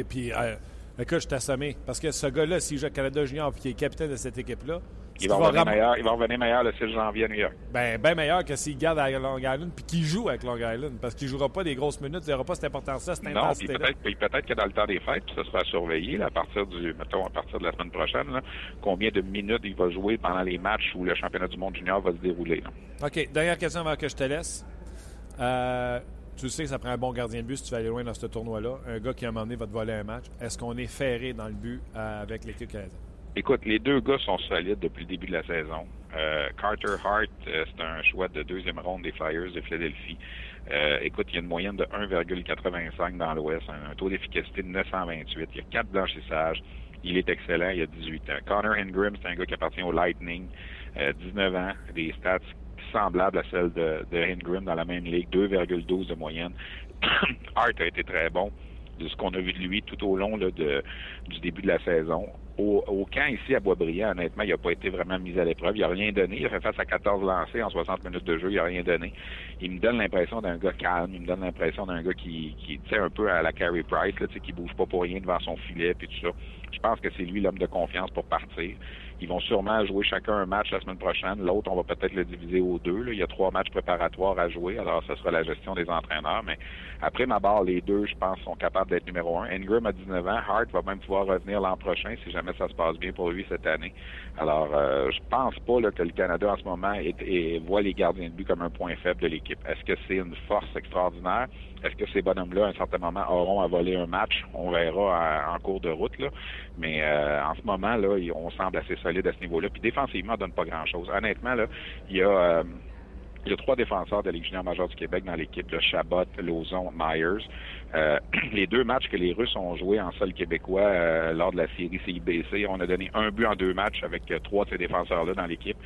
Puis, euh, écoute, je t'ai assommé. Parce que ce gars-là, s'il joue Canada Junior et qu'il est capitaine de cette équipe-là, Il va, revenir meilleur, il va revenir meilleur le 6 janvier à New York. Ben, ben meilleur que s'il garde à Long Island puis qu'il joue avec Long Island. Parce qu'il jouera pas des grosses minutes, il n'aura pas cette importance-là, cette intensité-là. peut-être que dans le temps des fêtes, ça sera surveillé là, à partir du, mettons, à partir de la semaine prochaine, là, combien de minutes il va jouer pendant les matchs où le championnat du monde junior va se dérouler. là. OK, dernière question avant que je te laisse. Euh, tu sais que ça prend un bon gardien de but si tu vas aller loin dans ce tournoi-là. Un gars qui, donné, va te voler un match. Est-ce qu'on est ferré dans le but euh, avec l'équipe canadienne? Écoute, les deux gars sont solides depuis le début de la saison. Euh, Carter Hart, euh, c'est un choix de deuxième ronde des Flyers de Philadelphie. Écoute, il y a une moyenne de 1,85 dans l'Ouest, un, taux d'efficacité de 928. Il y a quatre blanchissages. Il est excellent, il a 18 ans. Connor Ingram, c'est un gars qui appartient au Lightning, euh, 19 ans, des stats semblables à celles de, Ingram dans la même ligue, 2,12 de moyenne. [COUGHS] Hart a été très bon de ce qu'on a vu de lui tout au long de, du début de la saison. Au, camp ici à Boisbriand, honnêtement, il n'a pas été vraiment mis à l'épreuve. Il n'a rien donné. Il a fait face à 14 lancés en 60 minutes de jeu. Il n'a rien donné. Il me donne l'impression d'un gars calme. Il me donne l'impression d'un gars qui, qui un peu à la Carey Price, là, qui bouge pas pour rien devant son filet puis tout ça. Je pense que c'est lui l'homme de confiance pour partir. Ils vont sûrement jouer chacun un match la semaine prochaine. L'autre, on va peut-être le diviser aux deux. là. Il y a trois matchs préparatoires à jouer. Alors, ce sera la gestion des entraîneurs. Mais après ma barre, les deux, je pense, sont capables d'être numéro un. Ingram a 19 ans. Hart va même pouvoir revenir l'an prochain si jamais ça se passe bien pour lui cette année. Alors, euh, je pense pas là, que le Canada en ce moment est- est- voit les gardiens de but comme un point faible de l'équipe. Est-ce que c'est une force extraordinaire? Est-ce que ces bonhommes-là, à un certain moment, auront à voler un match? On verra en cours de route. Là. Mais euh, en ce moment, là, on semble assez solide à ce niveau-là. Puis défensivement, on donne pas grand-chose. Honnêtement, là, il y a... euh, il y a trois défenseurs de la Ligue junior majeure du Québec dans l'équipe, le Chabot, Lozon, Myers. Euh, [CLEARS THROAT] les deux matchs que les Russes ont joués en sol québécois euh, lors de la série CIBC, on a donné un but en deux matchs avec euh, trois de ces défenseurs-là dans l'équipe.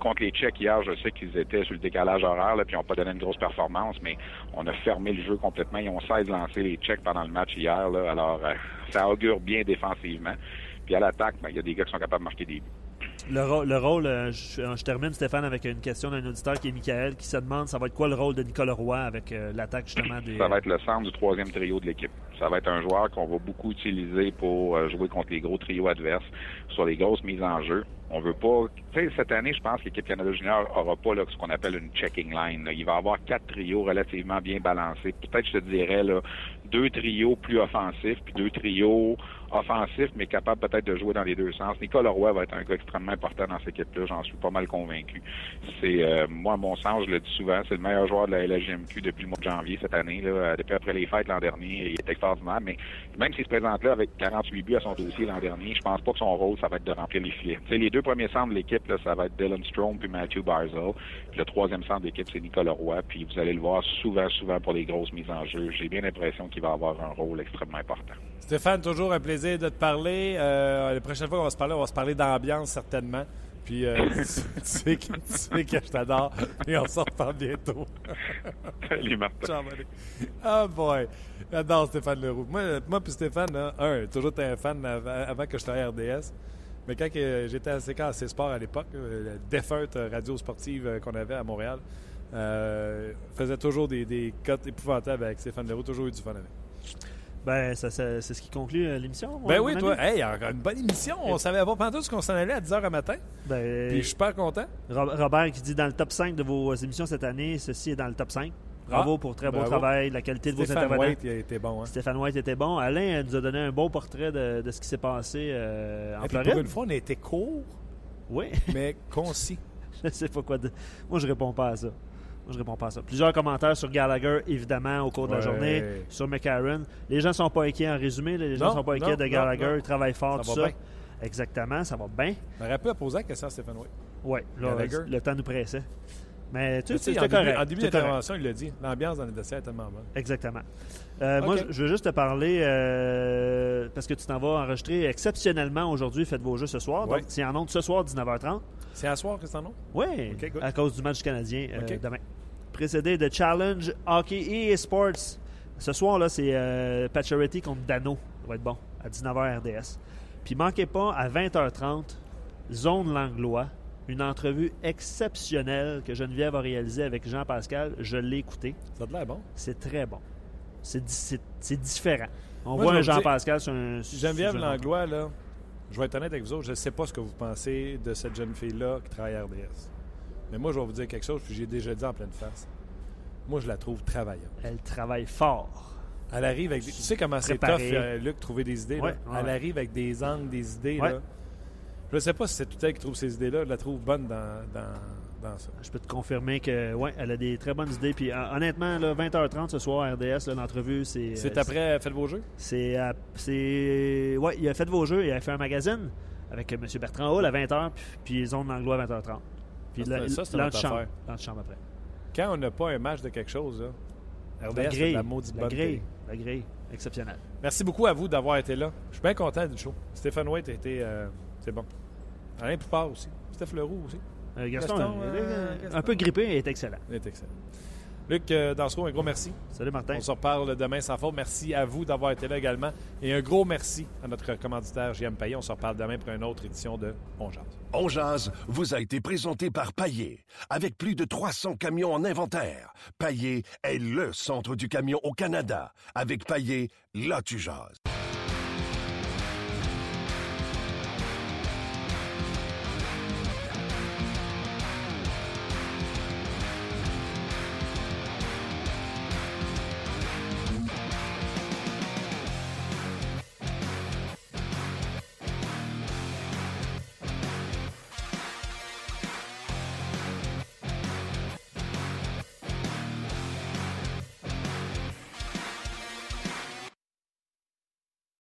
Contre les Tchèques hier, je sais qu'ils étaient sur le décalage horaire, là, puis ils n'ont pas donné une grosse performance, mais on a fermé le jeu complètement. Ils ont 16 lancés les Tchèques pendant le match hier, là, alors euh, ça augure bien défensivement. Puis à l'attaque, ben, il y a des gars qui sont capables de marquer des buts. Le, le rôle, euh, je, je termine Stéphane avec une question d'un auditeur qui est Michael qui se demande ça va être quoi le rôle de Nicolas Roy avec euh, l'attaque justement des. Ça va être le centre du troisième trio de l'équipe. Ça va être un joueur qu'on va beaucoup utiliser pour euh, jouer contre les gros trios adverses sur les grosses mises en jeu. On veut pas. Tu sais, cette année, je pense que l'équipe Canada Junior aura pas là, ce qu'on appelle une checking line. Il va avoir quatre trios relativement bien balancés. Peut-être, je te dirais, là, deux trios plus offensifs, puis deux trios offensifs, mais capables peut-être de jouer dans les deux sens. Nicolas Roy va être un gars extrêmement important dans cette équipe-là. J'en suis pas mal convaincu. C'est, euh, moi, mon sens, je le dis souvent, c'est le meilleur joueur de la LHGMQ depuis le mois de janvier cette année. Là, Euh, depuis après les fêtes l'an dernier, il est extraordinaire. Mais même s'il se présente là avec 48 buts à son dossier l'an dernier, je pense pas que son rôle, ça va être de remplir les filets. Les deux premiers centres de l'équipe, ça va être Dylan Strom puis Matthew Barzell. Le troisième centre de l'équipe, c'est Nicolas Roy. Puis vous allez le voir souvent, souvent pour les grosses mises en jeu. J'ai bien l'impression qu'il va avoir un rôle extrêmement important. Stéphane, toujours un plaisir de te parler. Euh, la prochaine fois qu'on va se parler, on va se parler d'ambiance certainement. Puis euh, [LAUGHS] tu, sais que, tu sais que je t'adore. Et on se reparle bientôt. [LAUGHS] Salut, Martin. Buddy. Oh boy. J'adore Stéphane Leroux. Moi, moi puis Stéphane, là, un, toujours un fan avant, avant que je travaille à RDS. Mais quand j'étais à CKC Sport à l'époque, euh, la défunte radio sportive qu'on avait à Montréal, euh, faisait toujours des, des cotes épouvantables avec Stéphane Leroux. Toujours eu du fun avec. Ben, ça, ça- c'est ce qui conclut euh, l'émission. Ben oui, toi, hey, encore une bonne émission. On savait pas pendant ce qu'on s'en allait à 10h le matin. Ben, Puis je suis super content. Ro- Robert qui dit dans le top 5 de vos émissions cette année, ceci est dans le top 5. Bravo Ah, pour très beau bravo. travail, la qualité de vos Stéphane intervenants. White, il a été bon. Hein? Stéphane White était bon. Alain euh, nous a donné un beau portrait de, de ce qui s'est passé euh, en Et Floride. pour une fois, on a été court, Oui, mais concis. [LAUGHS] je sais pas quoi dire. Moi, je réponds pas à ça. Moi, je réponds pas à ça. Plusieurs commentaires sur Gallagher, évidemment, au cours de la journée, sur McCarron. Les gens sont pas inquiets en résumé. Les gens Non, sont pas inquiets non, de Gallagher. Ils travaillent fort, Ça tout va ça. bien. Exactement, ça va bien. On aurait pu poser la question à Stéphane White. Oui, le temps nous pressait. Mais tu sais, c'était correct. en début d'intervention, il l'a dit. L'ambiance dans les dossiers est tellement bonne. Exactement. Euh, Moi, je veux juste te parler, euh, parce que tu t'en vas enregistrer exceptionnellement aujourd'hui, faites vos jeux ce soir. Ouais. Donc, c'est en ondes ce soir, 19h30. C'est à soir que c'est en nom? Oui, Ok, good. à cause du match canadien euh, demain. Précédé de Challenge Hockey et Sports. Ce soir-là, c'est euh, Pacioretty contre Dano. Ça va être bon, à 19h RDS. Puis manquez pas, à 20h30, Zone Langlois, une entrevue exceptionnelle que Geneviève a réalisée avec Jean-Pascal. Je l'ai écouté. Ça a l'air bon. C'est très bon. C'est di- c'est- c'est différent. On Moi, voit un Jean-Pascal sur un... Geneviève Langlois, là, je vais être honnête avec vous autres, je ne sais pas ce que vous pensez de cette jeune fille-là qui travaille à RDS. Mais moi, je vais vous dire quelque chose, puis j'ai déjà dit en pleine face. Moi, je la trouve travaillante. Elle travaille fort. Elle arrive avec des... Tu sais comment c'est tough, euh, Luc, trouver des idées. là? Ouais, Elle arrive avec des angles, des idées. Ouais. Là. Je ne sais pas si c'est tout elle qui trouve ces idées-là. Je la trouve bonne dans, dans, dans ça. Je peux te confirmer que ouais, elle a des très bonnes idées. Puis hon- honnêtement, là, 20h30 ce soir RDS, l'entrevue, c'est. C'est euh, après Faites vos jeux? C'est. à- c'est ouais, il a fait vos jeux, il a fait un magazine avec M. Bertrand Hall à 20h, puis, puis Zone Langlois à 20h30. Puis Ça, là, c'est- ça, c'est. L'antichambre après. Quand on n'a pas un match de quelque chose, là, RDS La grille. la maudite La bonne grille. télé. La grille. Exceptionnelle. Merci beaucoup à vous d'avoir été là. Je suis bien content du show. Stéphane White a été. euh, c'est bon. Alain Poupard aussi. Steph Leroux aussi. Euh, Gaston, Gaston, euh, euh, un peu grippé, il est excellent. Il est excellent. Luc euh, Dansereau, un gros merci. Salut Martin. On se reparle demain sans faute. Merci à vous d'avoir été là également. Et un gros merci à notre commanditaire JM Payet. On se reparle demain pour une autre édition de On Jase. On jase vous a été présenté par Paillé. Avec plus de 300 camions en inventaire, Paillé est le centre du camion au Canada. Avec Paillé, là tu jases.